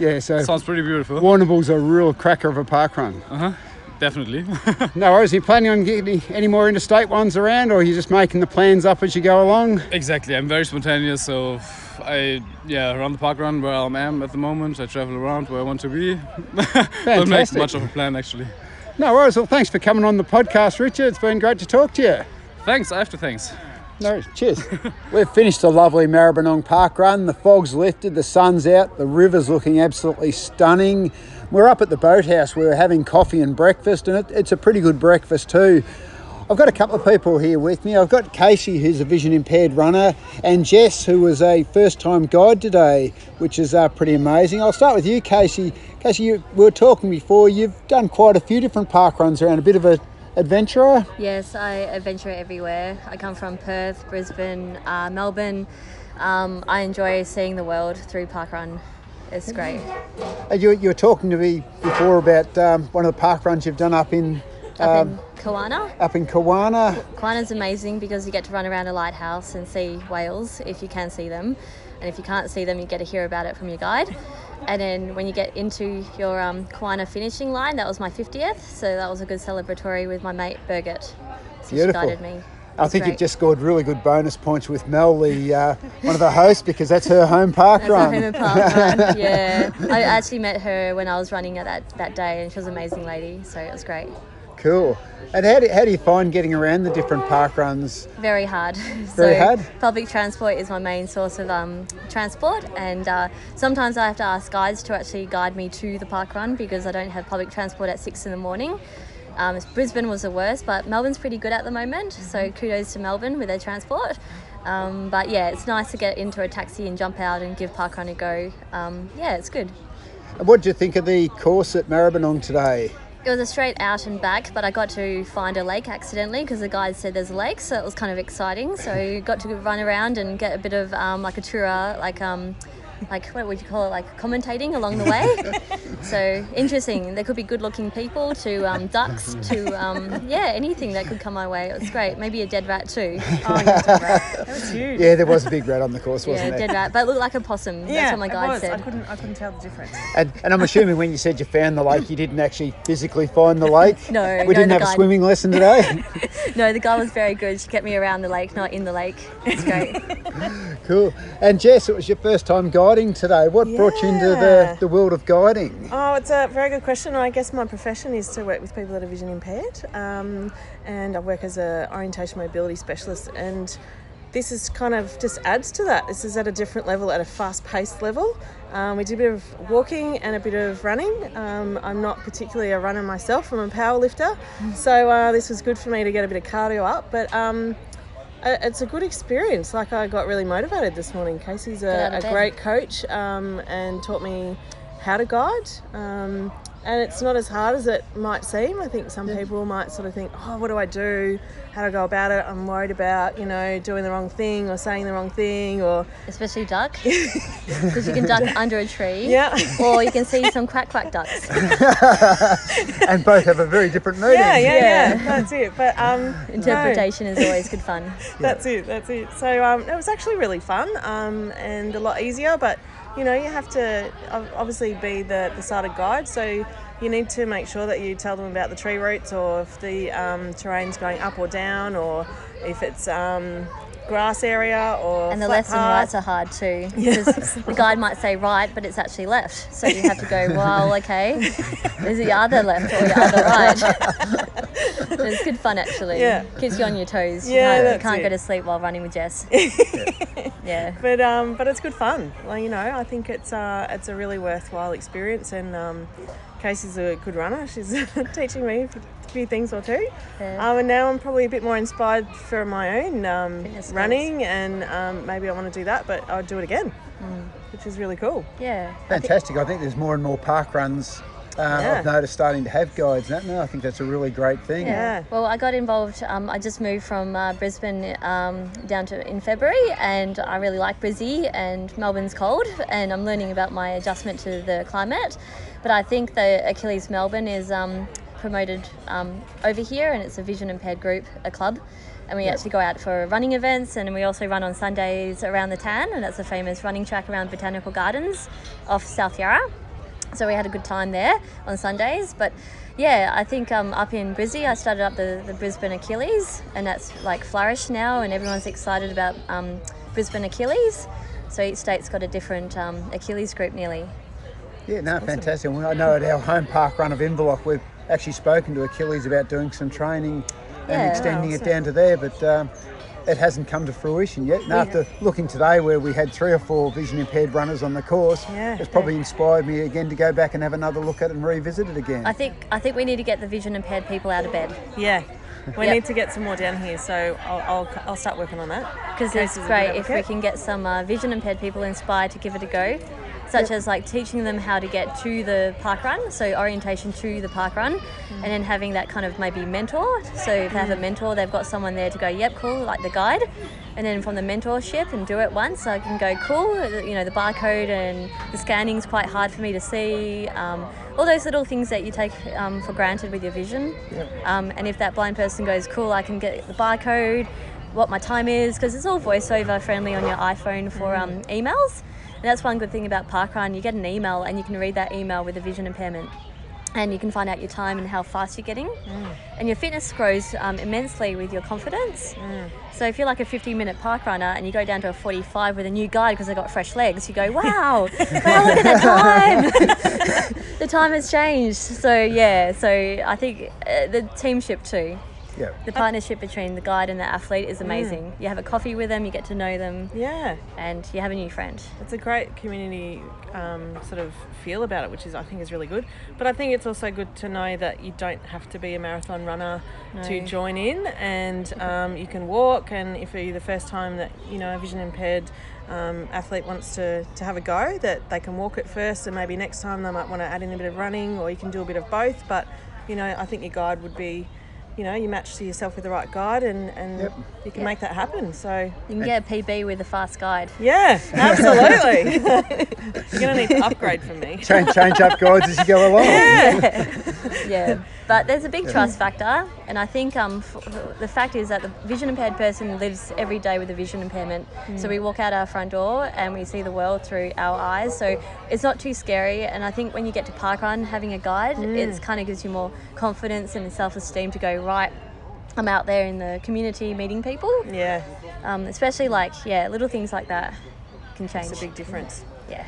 Yeah, so Sounds pretty beautiful. Warrnambool's a real cracker of a park run. Uh huh. Definitely. No worries. Are you planning on getting any more interstate ones around, or are you just making the plans up as you go along? Exactly. I'm very spontaneous, so I yeah around the park run where I am at the moment. I travel around where I want to be. Don't make much of a plan actually. No worries. Well, thanks for coming on the podcast, Richard. It's been great to talk to you. Thanks. After thanks. No, cheers. We've finished the lovely Maribyrnong Park run. The fog's lifted, the sun's out, the river's looking absolutely stunning. We're up at the boathouse. We're having coffee and breakfast, and it, it's a pretty good breakfast too. I've got a couple of people here with me. I've got Casey, who's a vision impaired runner, and Jess, who was a first time guide today, which is uh, pretty amazing. I'll start with you, Casey. Casey, you, we were talking before, you've done quite a few different park runs around, a bit of a adventurer. Yes, I adventure everywhere. I come from Perth, Brisbane, uh, Melbourne. Um, I enjoy seeing the world through parkrun. It's great. Uh, You, you were talking to me before about um, one of the park runs you've done up in Up um, in Kawana. up in Kawana. Kawana's amazing because you get to run around a lighthouse and see whales if you can see them. And if you can't see them, you get to hear about it from your guide. And then when you get into your um, Kawana finishing line, that was my 50th. So that was a good celebratory with my mate Birgit. So Beautiful. she guided me. I think great. you've just scored really good bonus points with Mel, the uh, one of the hosts, because that's her home park That's run. home park run. Yeah, I actually met her when I was running at that, that day, and she was an amazing lady. So it was great. Cool. And how do, how do you find getting around the different park runs? Very hard. Very so hard? Public transport is my main source of um, transport, and uh, sometimes I have to ask guides to actually guide me to the park run because I don't have public transport at six in the morning. Um, Brisbane was the worst, but Melbourne's pretty good at the moment. So kudos to Melbourne with their transport. Um, but yeah, it's nice to get into a taxi and jump out and give park run a go. Um, yeah, it's good. And What do you think of the course at Maribyrnong today? It was a straight out and back, but I got to find a lake accidentally because the guide said there's a lake, so it was kind of exciting. So got to run around and get a bit of um, like a tour, like um, like what would you call it, like commentating along the way. so interesting. There could be good-looking people to um, ducks to um, yeah anything that could come my way. It was great. Maybe a dead rat too. Oh, yeah, dead rat. That was huge. Yeah, there was a big rat on the course, wasn't there? yeah, there? dead rat, but it looked like a possum. Yeah, That's yeah, what my guide was. said. I couldn't, I couldn't tell the difference. And, and I'm assuming when you said you found the lake, you didn't actually physically find the lake. No, we no, didn't the have a swimming lesson today. No, the guy was very good. She kept me around the lake, not in the lake. It's great. cool. And Jess, it was your first time guiding today. What brought you into the, the world of guiding? Oh, it's a very good question. I guess my profession is to work with people that are vision impaired, um, and I work as an orientation mobility specialist. And this is kind of just adds to that. This is at a different level, at a fast-paced level. Um, we did a bit of walking and a bit of running. Um, I'm not particularly a runner myself. I'm a power lifter, so uh, this was good for me to get a bit of cardio up. But um, it's a good experience. Like I got really motivated this morning. Casey's a, a great coach um, and taught me how to guide. Um, and it's not as hard as it might seem. I think some people might sort of think, oh, what do I do? How do I go about it? I'm worried about, you know, doing the wrong thing or saying the wrong thing or. Especially duck, because you can duck under a tree. Yeah. Or you can see some quack quack ducks. and both have a very different meaning. Yeah, yeah, Yeah. yeah, That's it. But um, no. Interpretation is always good fun. That's it. That's it. So um, it was actually really fun um, and a lot easier. But you know, you have to obviously be the the sighted guide. So you need to make sure that you tell them about the tree roots or if the um, terrain's going up or down or if it's um, grass area or And the flat left and part. rights are hard too. Because the guide might say right, but it's actually left. So you have to go, well, okay, is it your other left or your other right? it's good fun actually. Yeah. Keeps you on your toes. Yeah, you can't, that's you can't it. go to sleep while running with Jess. Yeah. but um, but it's good fun. Well, you know, I think it's uh, it's a really worthwhile experience, and um, Casey's a good runner. She's teaching me a few things or two, Yeah. um, and now I'm probably a bit more inspired for my own um, Fitness goals. running, and um, maybe I want to do that, but I'll do it again, Mm. which is really cool. Yeah. I think- Fantastic. I think there's more and more park runs uh, Yeah. I've noticed starting to have guides now. I think that's a really great thing. Yeah. Well, I got involved. Um, I just moved from uh, Brisbane um, down to in February, and I really like Brizzy. And Melbourne's cold, and I'm learning about my adjustment to the climate. But I think the Achilles Melbourne is um, promoted um, over here, and it's a vision impaired group, a club. And we actually go out for running events, and we also run on Sundays around the Tan, and that's a famous running track around Botanical Gardens off South Yarra. So we had a good time there on Sundays. But yeah, I think um, up in Brizzy, I started up the, the Brisbane Achilles, and that's like flourished now, and everyone's excited about um, Brisbane Achilles. So each state's got a different um, Achilles group nearly. Yeah, no, fantastic. Well, I know at our home park run of Inverloch, we've actually spoken to Achilles about doing some training and Yeah. extending it down to there, but um, it hasn't come to fruition yet. And after looking today, where we had three or four vision impaired runners on the course, Yeah, it's probably inspired me again to go back and have another look at it and revisit it again. I think I think we need to get the vision impaired people out of bed Yeah. We Yep. need to get some more down here, so I'll, I'll, I'll start working on that. because it's great if we can get some uh, vision impaired people inspired to give it a go, such as like teaching them how to get to the park run, so orientation to the park run, and then having that kind of maybe mentor. So if they have a mentor, they've got someone there to go, yep, cool, like the guide, and then from the mentorship and do it once, I can go, cool, you know, the barcode and the scanning's quite hard for me to see. Um, all those little things that you take um, for granted with your vision. Um, and if that blind person goes, cool, I can get the barcode, what my time is, because it's all voiceover friendly on your iPhone for um, emails. And that's one good thing about Parkrun. You get an email and you can read that email with a vision impairment. and you can find out your time and how fast you're getting. And your fitness grows um, immensely with your confidence. So if you're like a 50 minute park runner and you go down to a 45 with a new guide because they got fresh legs, you go, wow, wow, look at the time. the time has changed. So yeah, so I think uh, the teamship too. Yeah. The partnership between the guide and the athlete is amazing. You have a coffee with them, you get to know them, Yeah. and you have a new friend. It's a great community um, sort of feel about it, which is I think is really good. But I think it's also good to know that you don't have to be a marathon runner to join in, and um, you can walk. And if you're the first time that you know a vision impaired um, athlete wants to, to have a go, that they can walk it first, and maybe next time they might want to add in a bit of running, or you can do a bit of both. But you know, I think your guide would be. You know, you match to yourself with the right guide, and, and Yep. you can Yeah. make that happen. So, You can get a PB with a fast guide. yeah, absolutely. You're gonna need to upgrade from me. Change, change up guides as you go along. yeah, yeah, but there's a big trust factor, and I think um, f- the fact is that the vision impaired person lives every day with a vision impairment. So we walk out our front door and we see the world through our eyes. So it's not too scary, and I think when you get to parkrun, having a guide, it kind of gives you more confidence and self esteem to go right. I'm out there in the community meeting people, Yeah, um, especially like yeah, little things like that can change. it's a big difference. yeah.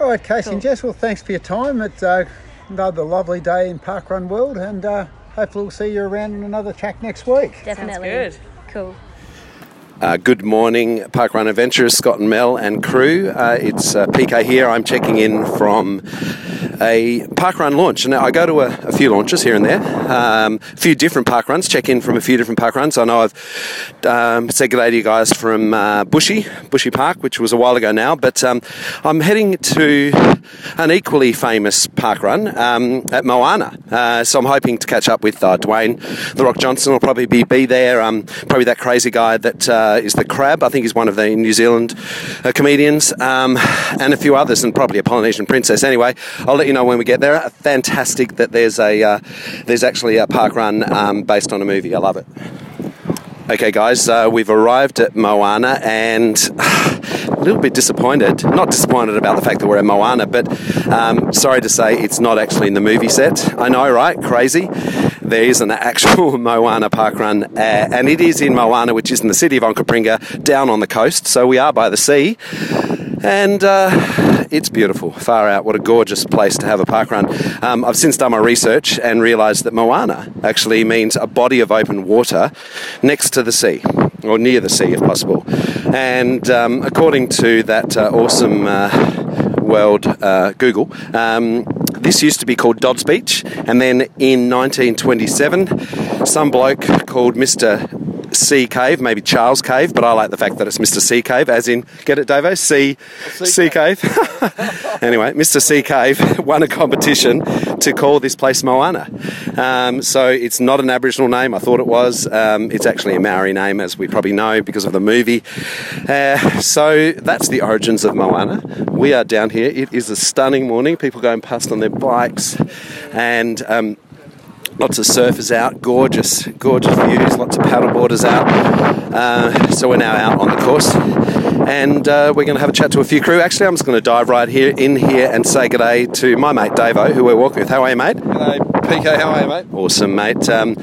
All right, Casey and Jess, well, thanks for your time. It's uh, another lovely day in Parkrun World, and uh, hopefully we'll see you around in another track next week. Definitely. good. Cool. Uh, good morning, Parkrun Adventurers, Scott and Mel and crew. Uh, it's uh, PK here. I'm checking in from a parkrun launch. Now, I go to a, a few launches here and there, um, a few different parkruns, check in from a few different parkruns. I know I've um, to you guys from uh, Bushy, Bushy Park, which was a while ago now, but um, I'm heading to an equally famous parkrun um, at Moana. Uh, so I'm hoping to catch up with uh, Dwayne The Rock Johnson. will probably be, be there. Um, probably that crazy guy that uh, is the Crab. I think he's one of the New Zealand uh, comedians, um, and a few others, and probably a Polynesian princess. Anyway, I'll let you know when we get there. Fantastic that there's a uh, there's actually a park run um, based on a movie. I love it. Okay, guys, uh, we've arrived at Moana and a little bit disappointed. Not disappointed about the fact that we're at Moana, but um, sorry to say it's not actually in the movie set. I know, right? Crazy. There is an actual Moana park run, uh, and it is in Moana, which is in the city of Onkaparinga, down on the coast. So we are by the sea. And uh, it's beautiful, far out. What a gorgeous place to have a park run. Um, I've since done my research and realised that Moana actually means a body of open water next to the sea, or near the sea if possible. And um, according to that uh, awesome uh, world uh, Google, um, this used to be called Dodds Beach, and then in 1927, some bloke called Mr. Sea Cave, maybe Charles Cave, but I like the fact that it's Mr. Sea Cave, as in, get it, Davo? Sea, sea Cave. anyway, Mr. Sea Cave won a competition to call this place Moana. Um, so it's not an Aboriginal name, I thought it was. Um, it's actually a Maori name, as we probably know because of the movie. Uh, so that's the origins of Moana. We are down here. It is a stunning morning. People going past on their bikes and. Um, Lots of surfers out, gorgeous, gorgeous views, lots of paddleboarders out. Uh, so we're now out on the course and uh, we're going to have a chat to a few crew. Actually, I'm just going to dive right here in here and say good day to my mate Davo, who we're walking with. How are you, mate? G'day, PK. How are you, mate? Awesome, mate. Um,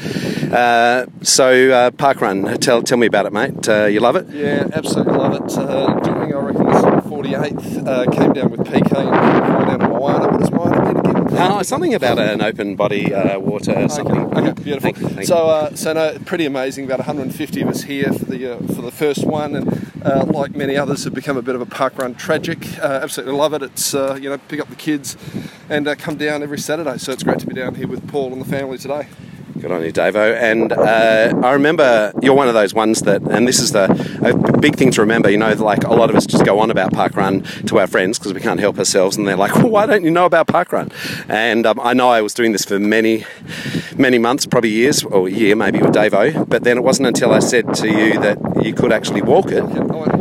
uh, so, uh, parkrun, tell, tell me about it, mate. Uh, you love it? Yeah, absolutely love it. Uh, doing, I reckon, this 48th. Uh, came down with PK and down to Moana. What does Moana Oh, something about an open body uh, water, something. Okay, okay, beautiful. Thank you, thank so, uh, so no, pretty amazing. About 150 of us here for the uh, for the first one, and uh, like many others, have become a bit of a park run tragic. Uh, absolutely love it. It's uh, you know pick up the kids and uh, come down every Saturday. So it's great to be down here with Paul and the family today. Good on you, Davo. And uh, I remember you're one of those ones that, and this is the a big thing to remember. You know, like a lot of us just go on about parkrun to our friends because we can't help ourselves, and they're like, well, "Why don't you know about parkrun?" And um, I know I was doing this for many, many months, probably years, or a year maybe with Davo. But then it wasn't until I said to you that you could actually walk it.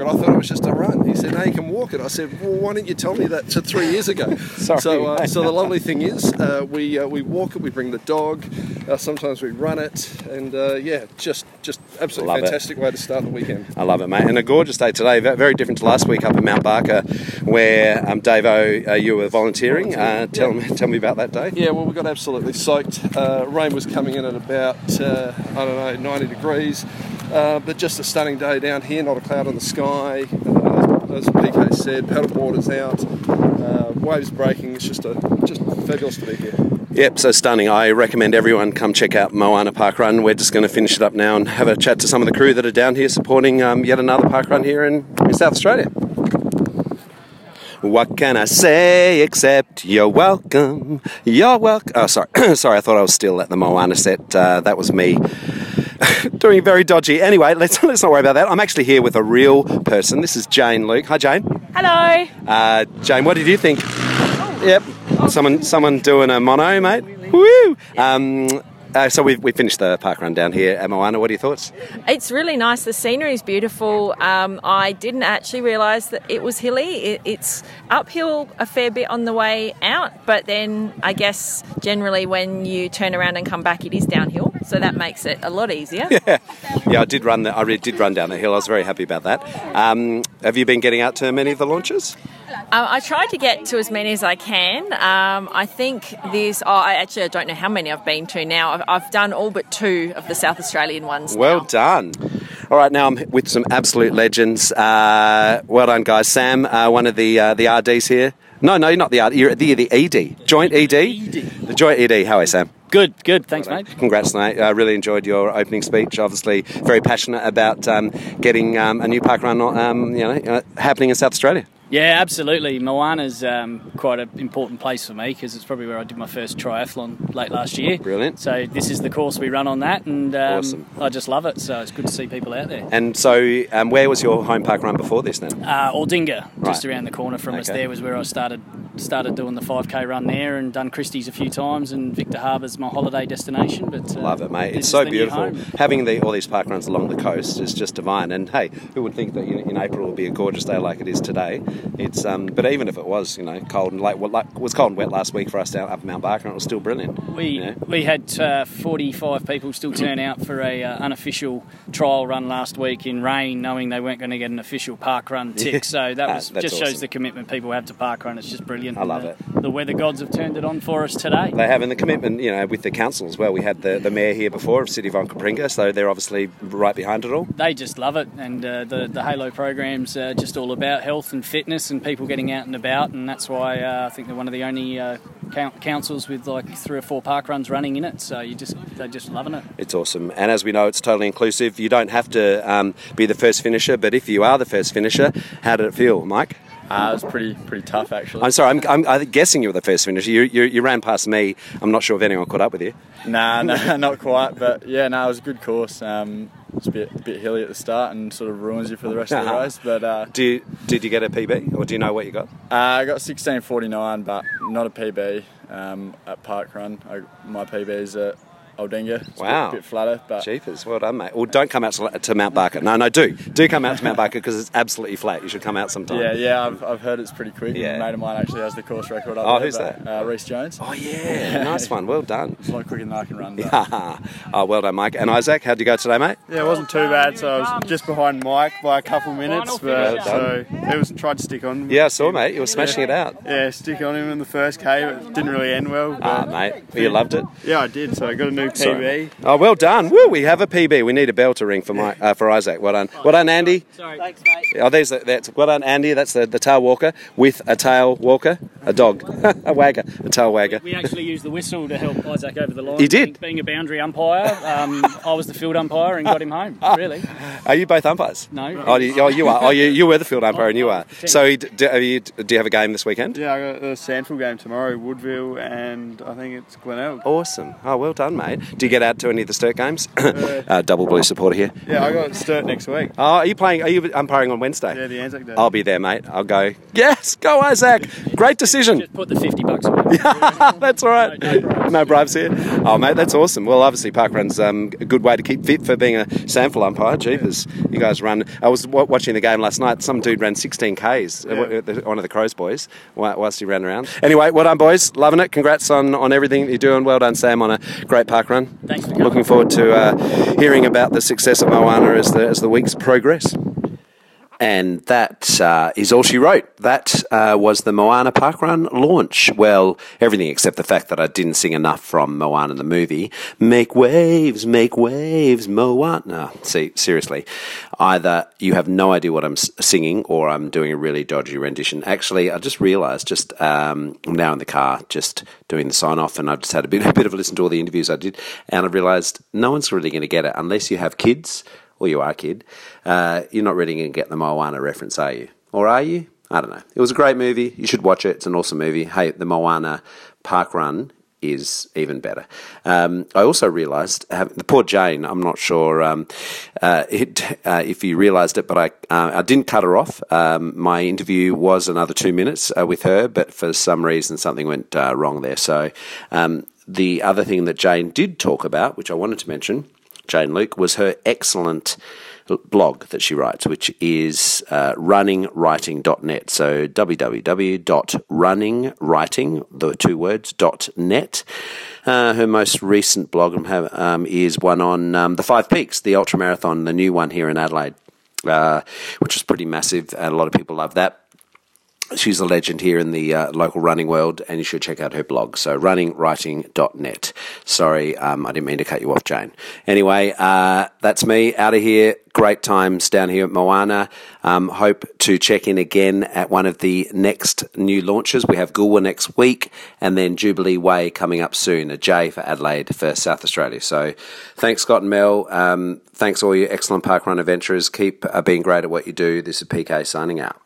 Yeah, I went, what, what do you mean you can walk it? I thought it was just a run. He said, no, you can walk it. I said, well, why didn't you tell me that to three years ago? Sorry. So, uh, so the lovely thing is, uh, we uh, we walk it, we bring the dog, uh, sometimes we run it, and uh, yeah, just just absolutely Love it. fantastic way to start the weekend. I love it, mate. And a gorgeous day today. Very different to last week up at Mount Barker, where um, Davo, uh, you were volunteering. Uh, tell me, tell me about that day. Yeah, well, we got absolutely soaked. Uh, rain was coming in at about, uh, I don't know, 90 degrees. Uh, but just a stunning day down here, not a cloud in the sky. Uh, as PK said, paddleboard is out, uh, waves breaking. It's just a, just fabulous to be here. Yep, so stunning. I recommend everyone come check out Moana Park Run. We're just going to finish it up now and have a chat to some of the crew that are down here supporting um, yet another park run here in, in South Australia. What can I say except you're welcome? You're welcome. Oh, sorry, sorry. I thought I was still at the Moana set. Uh, that was me doing very dodgy. Anyway, let's let's not worry about that. I'm actually here with a real person. This is Jane Luke. Hi, Jane. Hello. Uh, Jane, what did you think? Yep, someone someone doing a mono, mate. Woo! Um, uh, so we've, we finished the park run down here at Moana. What are your thoughts? It's really nice. The scenery is beautiful. Um, I didn't actually realise that it was hilly. It, it's uphill a fair bit on the way out, but then I guess generally when you turn around and come back, it is downhill. So that makes it a lot easier. Yeah, I did run. The, I really did run down the hill. I was very happy about that. Um, have you been getting out to many of the launches? Um, I try to get to as many as I can. Um, I think this. Oh, I actually I don't know how many I've been to now. I've, I've done all but two of the South Australian ones. Well done. All right, now I'm with some absolute legends. Uh, well done, guys. Sam, uh, one of the uh, the RDs here. No, no, you're not the RD. You're the, the ED. Joint ED? The joint ED. How are you, Sam? Good, good. Thanks, mate. Congrats, mate. I really enjoyed your opening speech. Obviously, very passionate about um, getting um, a new park run um, you know, uh, happening in South Australia. Yeah, absolutely. Moana's um, quite an important place for me because it's probably where I did my first triathlon late last year. Brilliant. So this is the course we run on that, and um, Awesome. I just love it. So it's good to see people out there. And so, um, where was your home park run before this then? Uh, Aldinga, just Right. around the corner from us. There was where I started started doing the 5k run there, and done Christie's a few times, and Victor Harbor's my holiday destination. But uh, Love it, mate. It's so beautiful. Having the, all these park runs along the coast is just divine. And hey, who would think that in, in April will be a gorgeous day like it is today? It's um, but even if it was, you know, cold and late, well, like, it was cold and wet last week for us down up at Mount Barker, and it was still brilliant. We you know? we had uh, 45 people still turn out for a uh, unofficial trial run last week in rain, knowing they weren't going to get an official park run tick. Yeah. So that Ah, was just awesome. shows the commitment people have to park run. It's just brilliant. I love And, it. The weather gods have turned it on for us today. They have, and the commitment, you know, with the council as well. We had the, the mayor here before of City of Onkaparinga, so they're obviously right behind it all. They just love it, and uh, the the Halo program's uh, just all about health and fitness and people getting out and about, and that's why uh, I think they're one of the only uh, councils with like three or four park runs running in it. So you just they're just loving it. It's awesome. And as we know, it's totally inclusive. You don't have to um, be the first finisher, but if you are the first finisher, how did it feel, Mike? Uh, it was pretty pretty tough actually. I'm sorry, I'm, I'm, I'm guessing you were the first finisher. You, you, you ran past me. I'm not sure if anyone caught up with you. Nah, nah, not quite. But yeah, no, it was a good course. Um, it's a bit a bit hilly at the start and sort of ruins you for the rest of the race. But uh, Do you, did you get a PB, or do you know what you got? uh, I got 16:49, but not a PB um, at Park Run. I, my PB is at Aldinga. It's Wow. a bit, bit flatter, but Jeepers, well done, mate. Well, don't come out to, to Mount Barker. No, no, do. Do come out to Mount Barker because it's absolutely flat. You should come out sometime. yeah, yeah, I've, I've heard it's pretty quick. Yeah. A mate of mine actually has the course record. Up Oh, there, who's but, Uh, Reese Jones. Oh yeah, nice one. Well done. It's a lot quicker than I can run. But oh, well done, Mike. And Isaac, how'd you go today, mate? Yeah, it wasn't too bad. So I was just behind Mike by a couple minutes, Well but done. so it was tried to stick on. Yeah, I saw, mate. You were smashing it out. Yeah, stick on him in the first K, but it didn't really end well. Ah, but- mate. Well, you loved it. Yeah, I did. So I got a new PB. Sorry. Oh, well done. Woo, we have a PB. We need a bell to ring for Mike, uh, for Isaac. Well done. Well done, Andy. Sorry, thanks, mate. Oh, there's the, that's well done, Andy. That's the, the tail walker with a tail walker, a dog, a wagger, a tail wagger. We actually used the whistle to help Isaac over the line. He did? Being, being a boundary umpire, um, I was the field umpire and got him home. Really? Are you both umpires? No. Oh, you, oh, you are. Oh, you, you were the field umpire, and you are. So, you- do, are you, do you have a game this weekend? Yeah, I got the SANFL game tomorrow, Woodville, and I think it's Glenelg. Awesome. Oh, well done, mate. Mate. Do you get out to any of the Sturt games? uh, double blue supporter here. Yeah, I got Sturt next week. Oh, are you playing? Are you umpiring on Wednesday? Yeah, the Anzac Day. I'll be there, mate. I'll go. Yes, go Isaac. Great decision. Just Put the 50 bucks away. that's all right. No, bribes here. Oh, mate, that's awesome. Well, obviously, parkrun's um, a good way to keep fit for being a SANFL umpire. Jeepers, you guys run. I was w- watching the game last night. Some dude ran 16 Ks, uh, w- uh, one of the Crows boys, whilst he ran around. Anyway, well done, boys. Loving it. Congrats on, on everything you're doing. Well done, Sam, on a great park run. Thanks for Looking forward to uh, hearing about the success of Moana as the, as the weeks progress. And that uh, is all she wrote. That uh, was the Moana Park Run launch. Well, everything except the fact that I didn't sing enough from Moana the movie. Make waves, make waves, Moana. No, see, seriously. Either you have no idea what I'm singing or I'm doing a really dodgy rendition. Actually, I just realised, just um, I'm now in the car, just doing the sign off, and I've just had a bit, a bit of a listen to all the interviews I did, and I realised no one's really going to get it unless you have kids or you are a kid, uh, you're not really going to get the Moana reference, are you? Or are you? I don't know. It was a great movie. You should watch it. It's an awesome movie. Hey, the Moana Park Run is even better. Um, I also realised the poor Jane. I'm not sure um, uh, it, uh, if you realised it, but I uh, I didn't cut her off. Um, my interview was another two minutes uh, with her, but for some reason something went uh, wrong there. So um, the other thing that Jane did talk about, which I wanted to mention. Jane Luke, was her excellent blog that she writes, which is uh, runningwriting.net. So www.runningwriting, the two words, .net. Uh, her most recent blog um, is one on um, the Five Peaks, the ultra marathon, the new one here in Adelaide, uh, which is pretty massive, and a lot of people love that she's a legend here in the uh, local running world, and you should check out her blog. So, runningwriting.net. Sorry, um, I didn't mean to cut you off, Jane. Anyway, uh, that's me out of here. Great times down here at Moana. Um, hope to check in again at one of the next new launches. We have Goolwa next week, and then Jubilee Way coming up soon. A J for Adelaide for South Australia. So, thanks, Scott and Mel. Um, thanks, all you excellent parkrun adventurers. Keep uh, being great at what you do. This is PK signing out.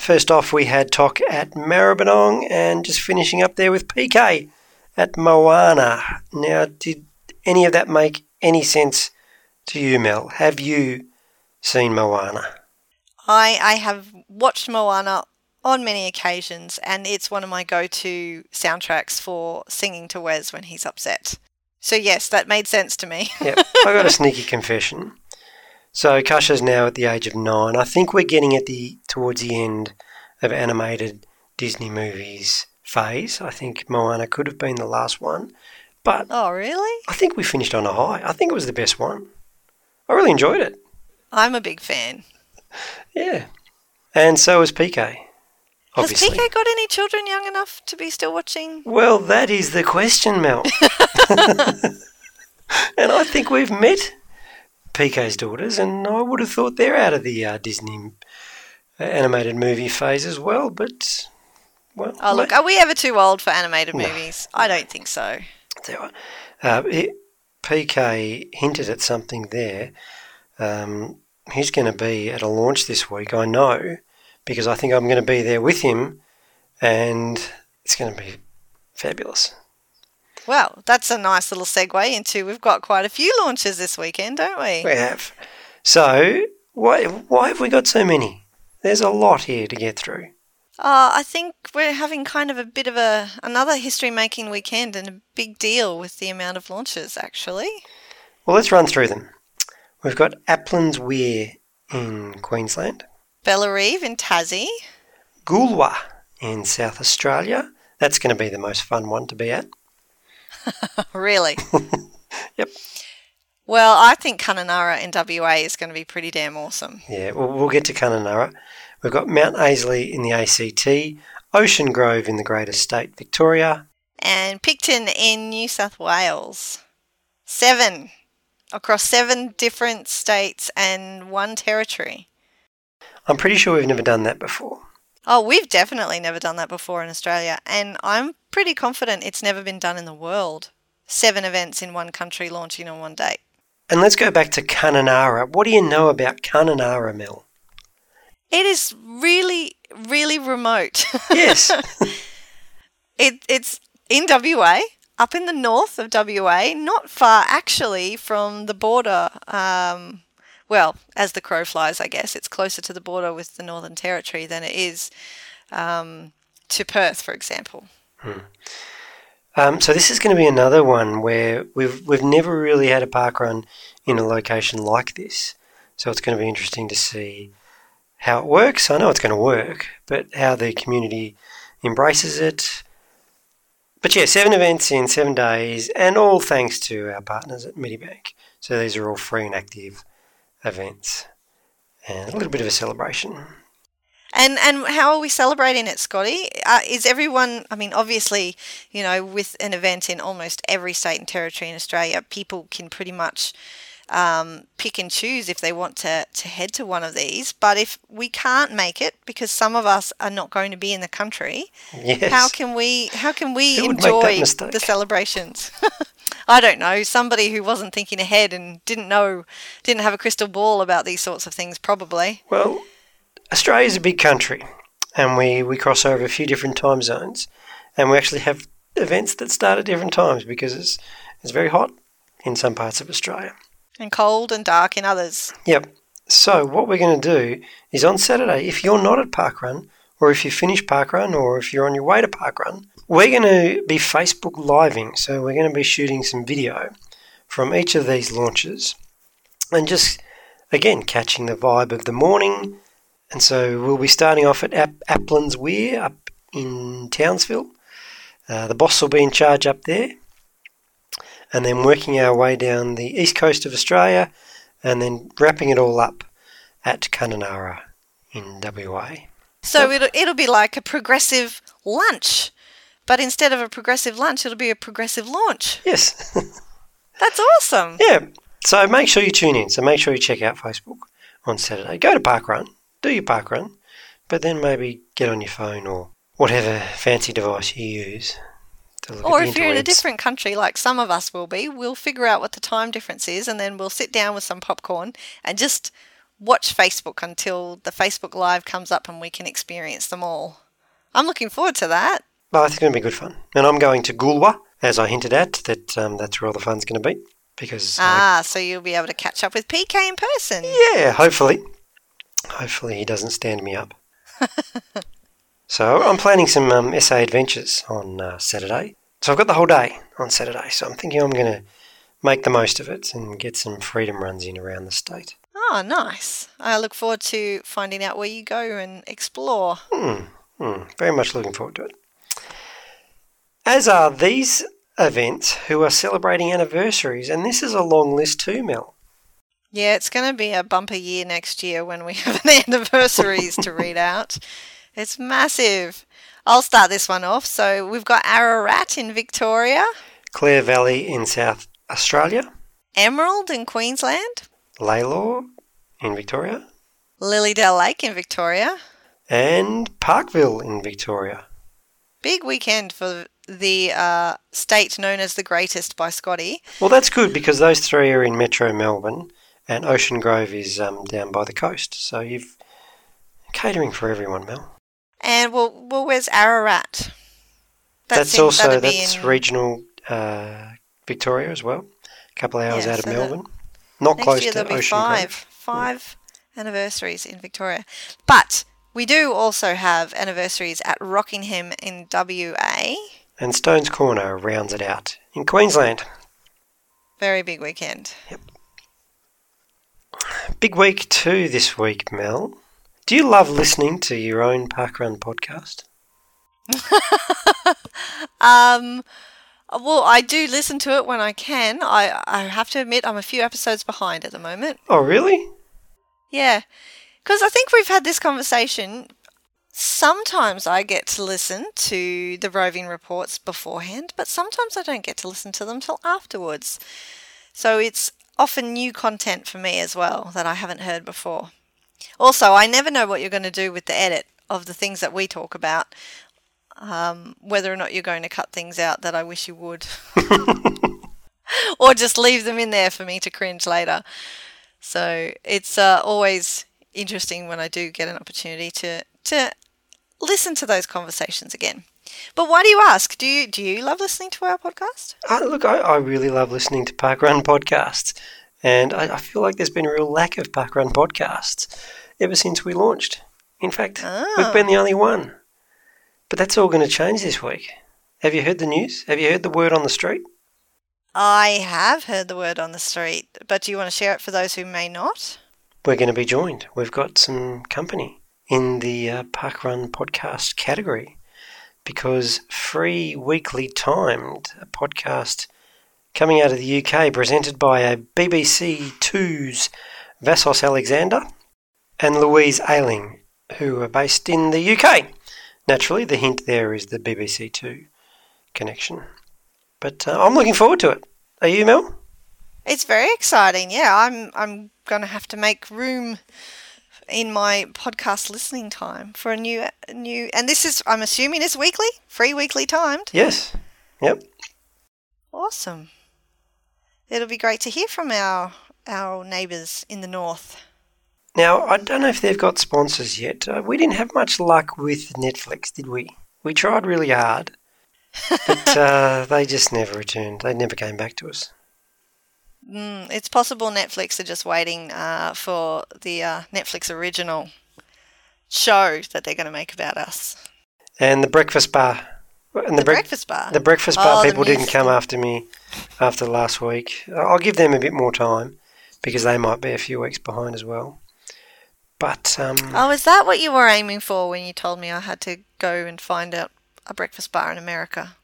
First off, we had Toc at Maribyrnong and just finishing up there with PK at Moana. Now, did any of that make any sense to you, Mel? Have you seen Moana? I, I have watched Moana on many occasions, and it's one of my go to soundtracks for singing to Wes when he's upset. So, yes, that made sense to me. yep, I got a sneaky confession. So Kasha's now at the age of nine. I think we're getting at the towards the end of animated Disney movies phase. I think Moana could have been the last one, but oh really? I think we finished on a high. I think it was the best one. I really enjoyed it. I'm a big fan. Yeah, and so is PK. Obviously. Has PK got any children young enough to be still watching? Well, that is the question, Mel. and I think we've met PK's daughters, and I would have thought they're out of the uh, Disney animated movie phase as well. But well, oh look, are we ever too old for animated no. movies? I don't think so. Uh, it, PK hinted at something there. Um, he's going to be at a launch this week. I know because I think I'm going to be there with him, and it's going to be fabulous. Well, that's a nice little segue into we've got quite a few launches this weekend, don't we? We have. So, why, why have we got so many? There's a lot here to get through. Uh, I think we're having kind of a bit of a another history making weekend and a big deal with the amount of launches, actually. Well, let's run through them. We've got Aplins Weir in Queensland, Bellerive in Tassie, Goolwa in South Australia. That's going to be the most fun one to be at. really? yep. Well, I think Kununurra in WA is going to be pretty damn awesome. Yeah, well, we'll get to Kununurra. We've got Mount Ainslie in the ACT, Ocean Grove in the Greater State Victoria, and Picton in New South Wales. Seven across seven different states and one territory. I'm pretty sure we've never done that before. Oh, we've definitely never done that before in Australia, and I'm pretty confident it's never been done in the world. Seven events in one country launching on one date. And let's go back to Kununurra. What do you know about Kununurra, Mel? It is really, really remote. Yes. it, it's in WA. up in the north of WA, not far actually from the border. Um, well, as the crow flies, I guess it's closer to the border with the Northern Territory than it is um, to Perth, for example. Hmm. Um, so this is going to be another one where we've we've never really had a park run in a location like this. So it's going to be interesting to see how it works. I know it's going to work, but how the community embraces it. But yeah, seven events in seven days, and all thanks to our partners at Medibank. So these are all free and active events, and a little bit of a celebration. And and how are we celebrating it, Scotty? Uh, is everyone? I mean, obviously, you know, with an event in almost every state and territory in Australia, people can pretty much um, pick and choose if they want to, to head to one of these. But if we can't make it because some of us are not going to be in the country, yes. how can we how can we enjoy the celebrations? I don't know. Somebody who wasn't thinking ahead and didn't know, didn't have a crystal ball about these sorts of things, probably. Well, Australia is a big country, and we, we cross over a few different time zones, and we actually have events that start at different times because it's it's very hot in some parts of Australia and cold and dark in others. Yep. So what we're going to do is on Saturday, if you're not at Parkrun, or if you finish Parkrun, or if you're on your way to Parkrun, we're going to be Facebook living. So we're going to be shooting some video from each of these launches, and just again catching the vibe of the morning. And so we'll be starting off at Ap- Aplins Weir up in Townsville. Uh, the boss will be in charge up there and then working our way down the east coast of Australia and then wrapping it all up at Kununurra in WA. So it'll, it'll be like a progressive lunch, but instead of a progressive lunch, it'll be a progressive launch. Yes. That's awesome. Yeah. So make sure you tune in. So make sure you check out Facebook on Saturday. Go to park run, do your park run, but then maybe get on your phone or whatever fancy device you use or if you're in a different country, like some of us will be, we'll figure out what the time difference is, and then we'll sit down with some popcorn and just watch Facebook until the Facebook Live comes up and we can experience them all. I'm looking forward to that. Well, I think it's going to be good fun. And I'm going to Goolwa, as I hinted at, that um, that's where all the fun's going to be. Because ah, I... so you'll be able to catch up with PK in person. Yeah, hopefully. Hopefully he doesn't stand me up. so I'm planning some um, SA adventures on uh, Saturday. So I've got the whole day on Saturday, so I'm thinking I'm going to make the most of it and get some freedom runs in around the state. Oh, nice. I look forward to finding out where you go and explore. Hmm, hmm, very much looking forward to it. As are these events who are celebrating anniversaries, and this is a long list too, Mel. Yeah, it's going to be a bumper year next year when we have an anniversaries to read out. It's massive. I'll start this one off. So we've got Ararat in Victoria, Clare Valley in South Australia, Emerald in Queensland, Lalor in Victoria, Lilydale Lake in Victoria, and Parkville in Victoria. Big weekend for the uh, state known as the greatest by Scotty. Well, that's good because those three are in Metro Melbourne, and Ocean Grove is um, down by the coast. So you've catering for everyone, Mel. And well, well, where's Ararat? That that's also that's in... regional uh, Victoria as well. A couple of hours yeah, out of so Melbourne. Not next close year to there'll Ocean be five, Grove. five yeah. anniversaries in Victoria. But we do also have anniversaries at Rockingham in WA. And Stones Corner rounds it out in Queensland. Very big weekend. Yep. Big week too this week, Mel. Do you love listening to your own parkrun podcast? um, well, I do listen to it when I can. I, I have to admit, I'm a few episodes behind at the moment. Oh, really? Yeah. Because I think we've had this conversation. Sometimes I get to listen to the roving reports beforehand, but sometimes I don't get to listen to them till afterwards. So it's often new content for me as well that I haven't heard before. Also, I never know what you're going to do with the edit of the things that we talk about. Um, whether or not you're going to cut things out that I wish you would, or just leave them in there for me to cringe later. So it's uh, always interesting when I do get an opportunity to to listen to those conversations again. But why do you ask? Do you do you love listening to our podcast? Uh, look, I, I really love listening to Parkrun podcasts, and I, I feel like there's been a real lack of Parkrun podcasts ever since we launched. In fact, we've been the only one. But that's all going to change this week. Have you heard the news? Have you heard the word on the street? I have heard the word on the street, but do you want to share it for those who may not? We're going to be joined. We've got some company in the uh, Parkrun podcast category because free weekly timed a podcast coming out of the UK presented by a BBC Two's Vassos Alexander and Louise Ailing, who are based in the UK. Naturally, the hint there is the BBC Two connection. But uh, I'm looking forward to it. Are you, Mel? It's very exciting. Yeah, I'm I'm going to have to make room in my podcast listening time for a new new and this is I'm assuming is weekly, free weekly timed. Yes. Yep. Awesome. It'll be great to hear from our our neighbours in the north. Now, I don't know if they've got sponsors yet. Uh, we didn't have much luck with Netflix, did we? We tried really hard, but uh, they just never returned. They never came back to us. Mm, it's possible Netflix are just waiting uh, for the uh, Netflix original show that they're going to make about us. And the breakfast bar. And The breakfast bar? The breakfast bar Oh, people didn't come after me after last week. I'll give them a bit more time because they might be a few weeks behind as well. But um, Oh, is that what you were aiming for when you told me I had to go and find out a breakfast bar in America?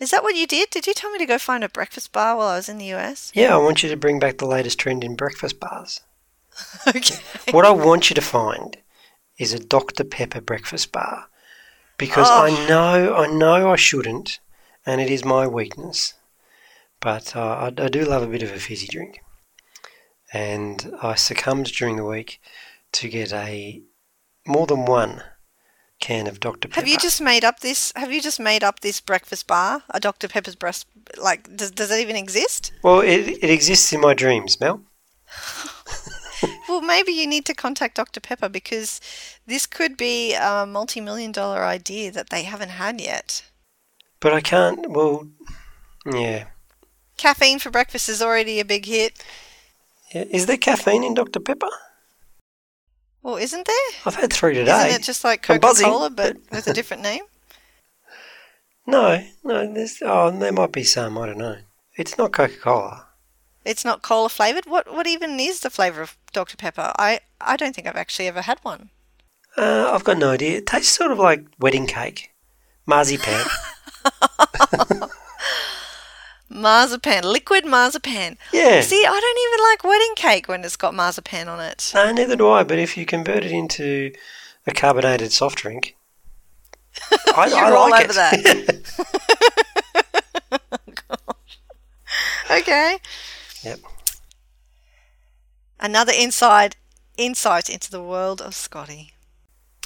Is that what you did? Did you tell me to go find a breakfast bar while I was in the US? yeah, I want you to bring back the latest trend in breakfast bars. okay. What I want you to find is a Dr Pepper breakfast bar because Oh. I know I know I shouldn't, and it is my weakness. But uh, I, I do love a bit of a fizzy drink, and I succumbed during the week to get a more than one can of Dr Pepper. Have you just made up this? Have you just made up this breakfast bar? A Dr Pepper's breast? Like, does does it even exist? Well, it, it exists in my dreams, Mel. Well, maybe you need to contact Dr Pepper because this could be a multi-million dollar idea that they haven't had yet. But I can't. Well, yeah. Caffeine for breakfast is already a big hit. yeah. Is there caffeine in Dr Pepper? Well, isn't there? I've had three today. Isn't it just like Coca Cola but with a different name? No, no. There's oh, there might be some. I don't know. It's not Coca Cola. It's not cola flavored. What what even is the flavor of Dr Pepper? I I don't think I've actually ever had one. Uh, I've got no idea. It tastes sort of like wedding cake, marzipan. Marzipan, liquid marzipan. Yeah. See, I don't even like wedding cake when it's got marzipan on it. no, neither do I. But if you convert it into a carbonated soft drink, I, You're I all like over it. Okay. Yep. Another inside insight into the world of Scotty.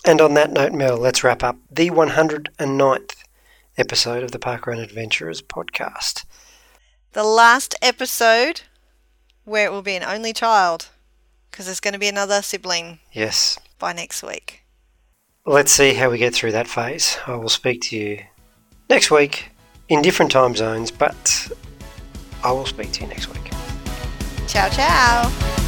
And on that note, Mel, let's wrap up the 109th episode of the Parkrun Adventurers podcast. The last episode where it will be an only child because there's going to be another sibling Yes. by next week. Let's see how we get through that phase. I will speak to you next week in different time zones, but I will speak to you next week. Ciao, ciao.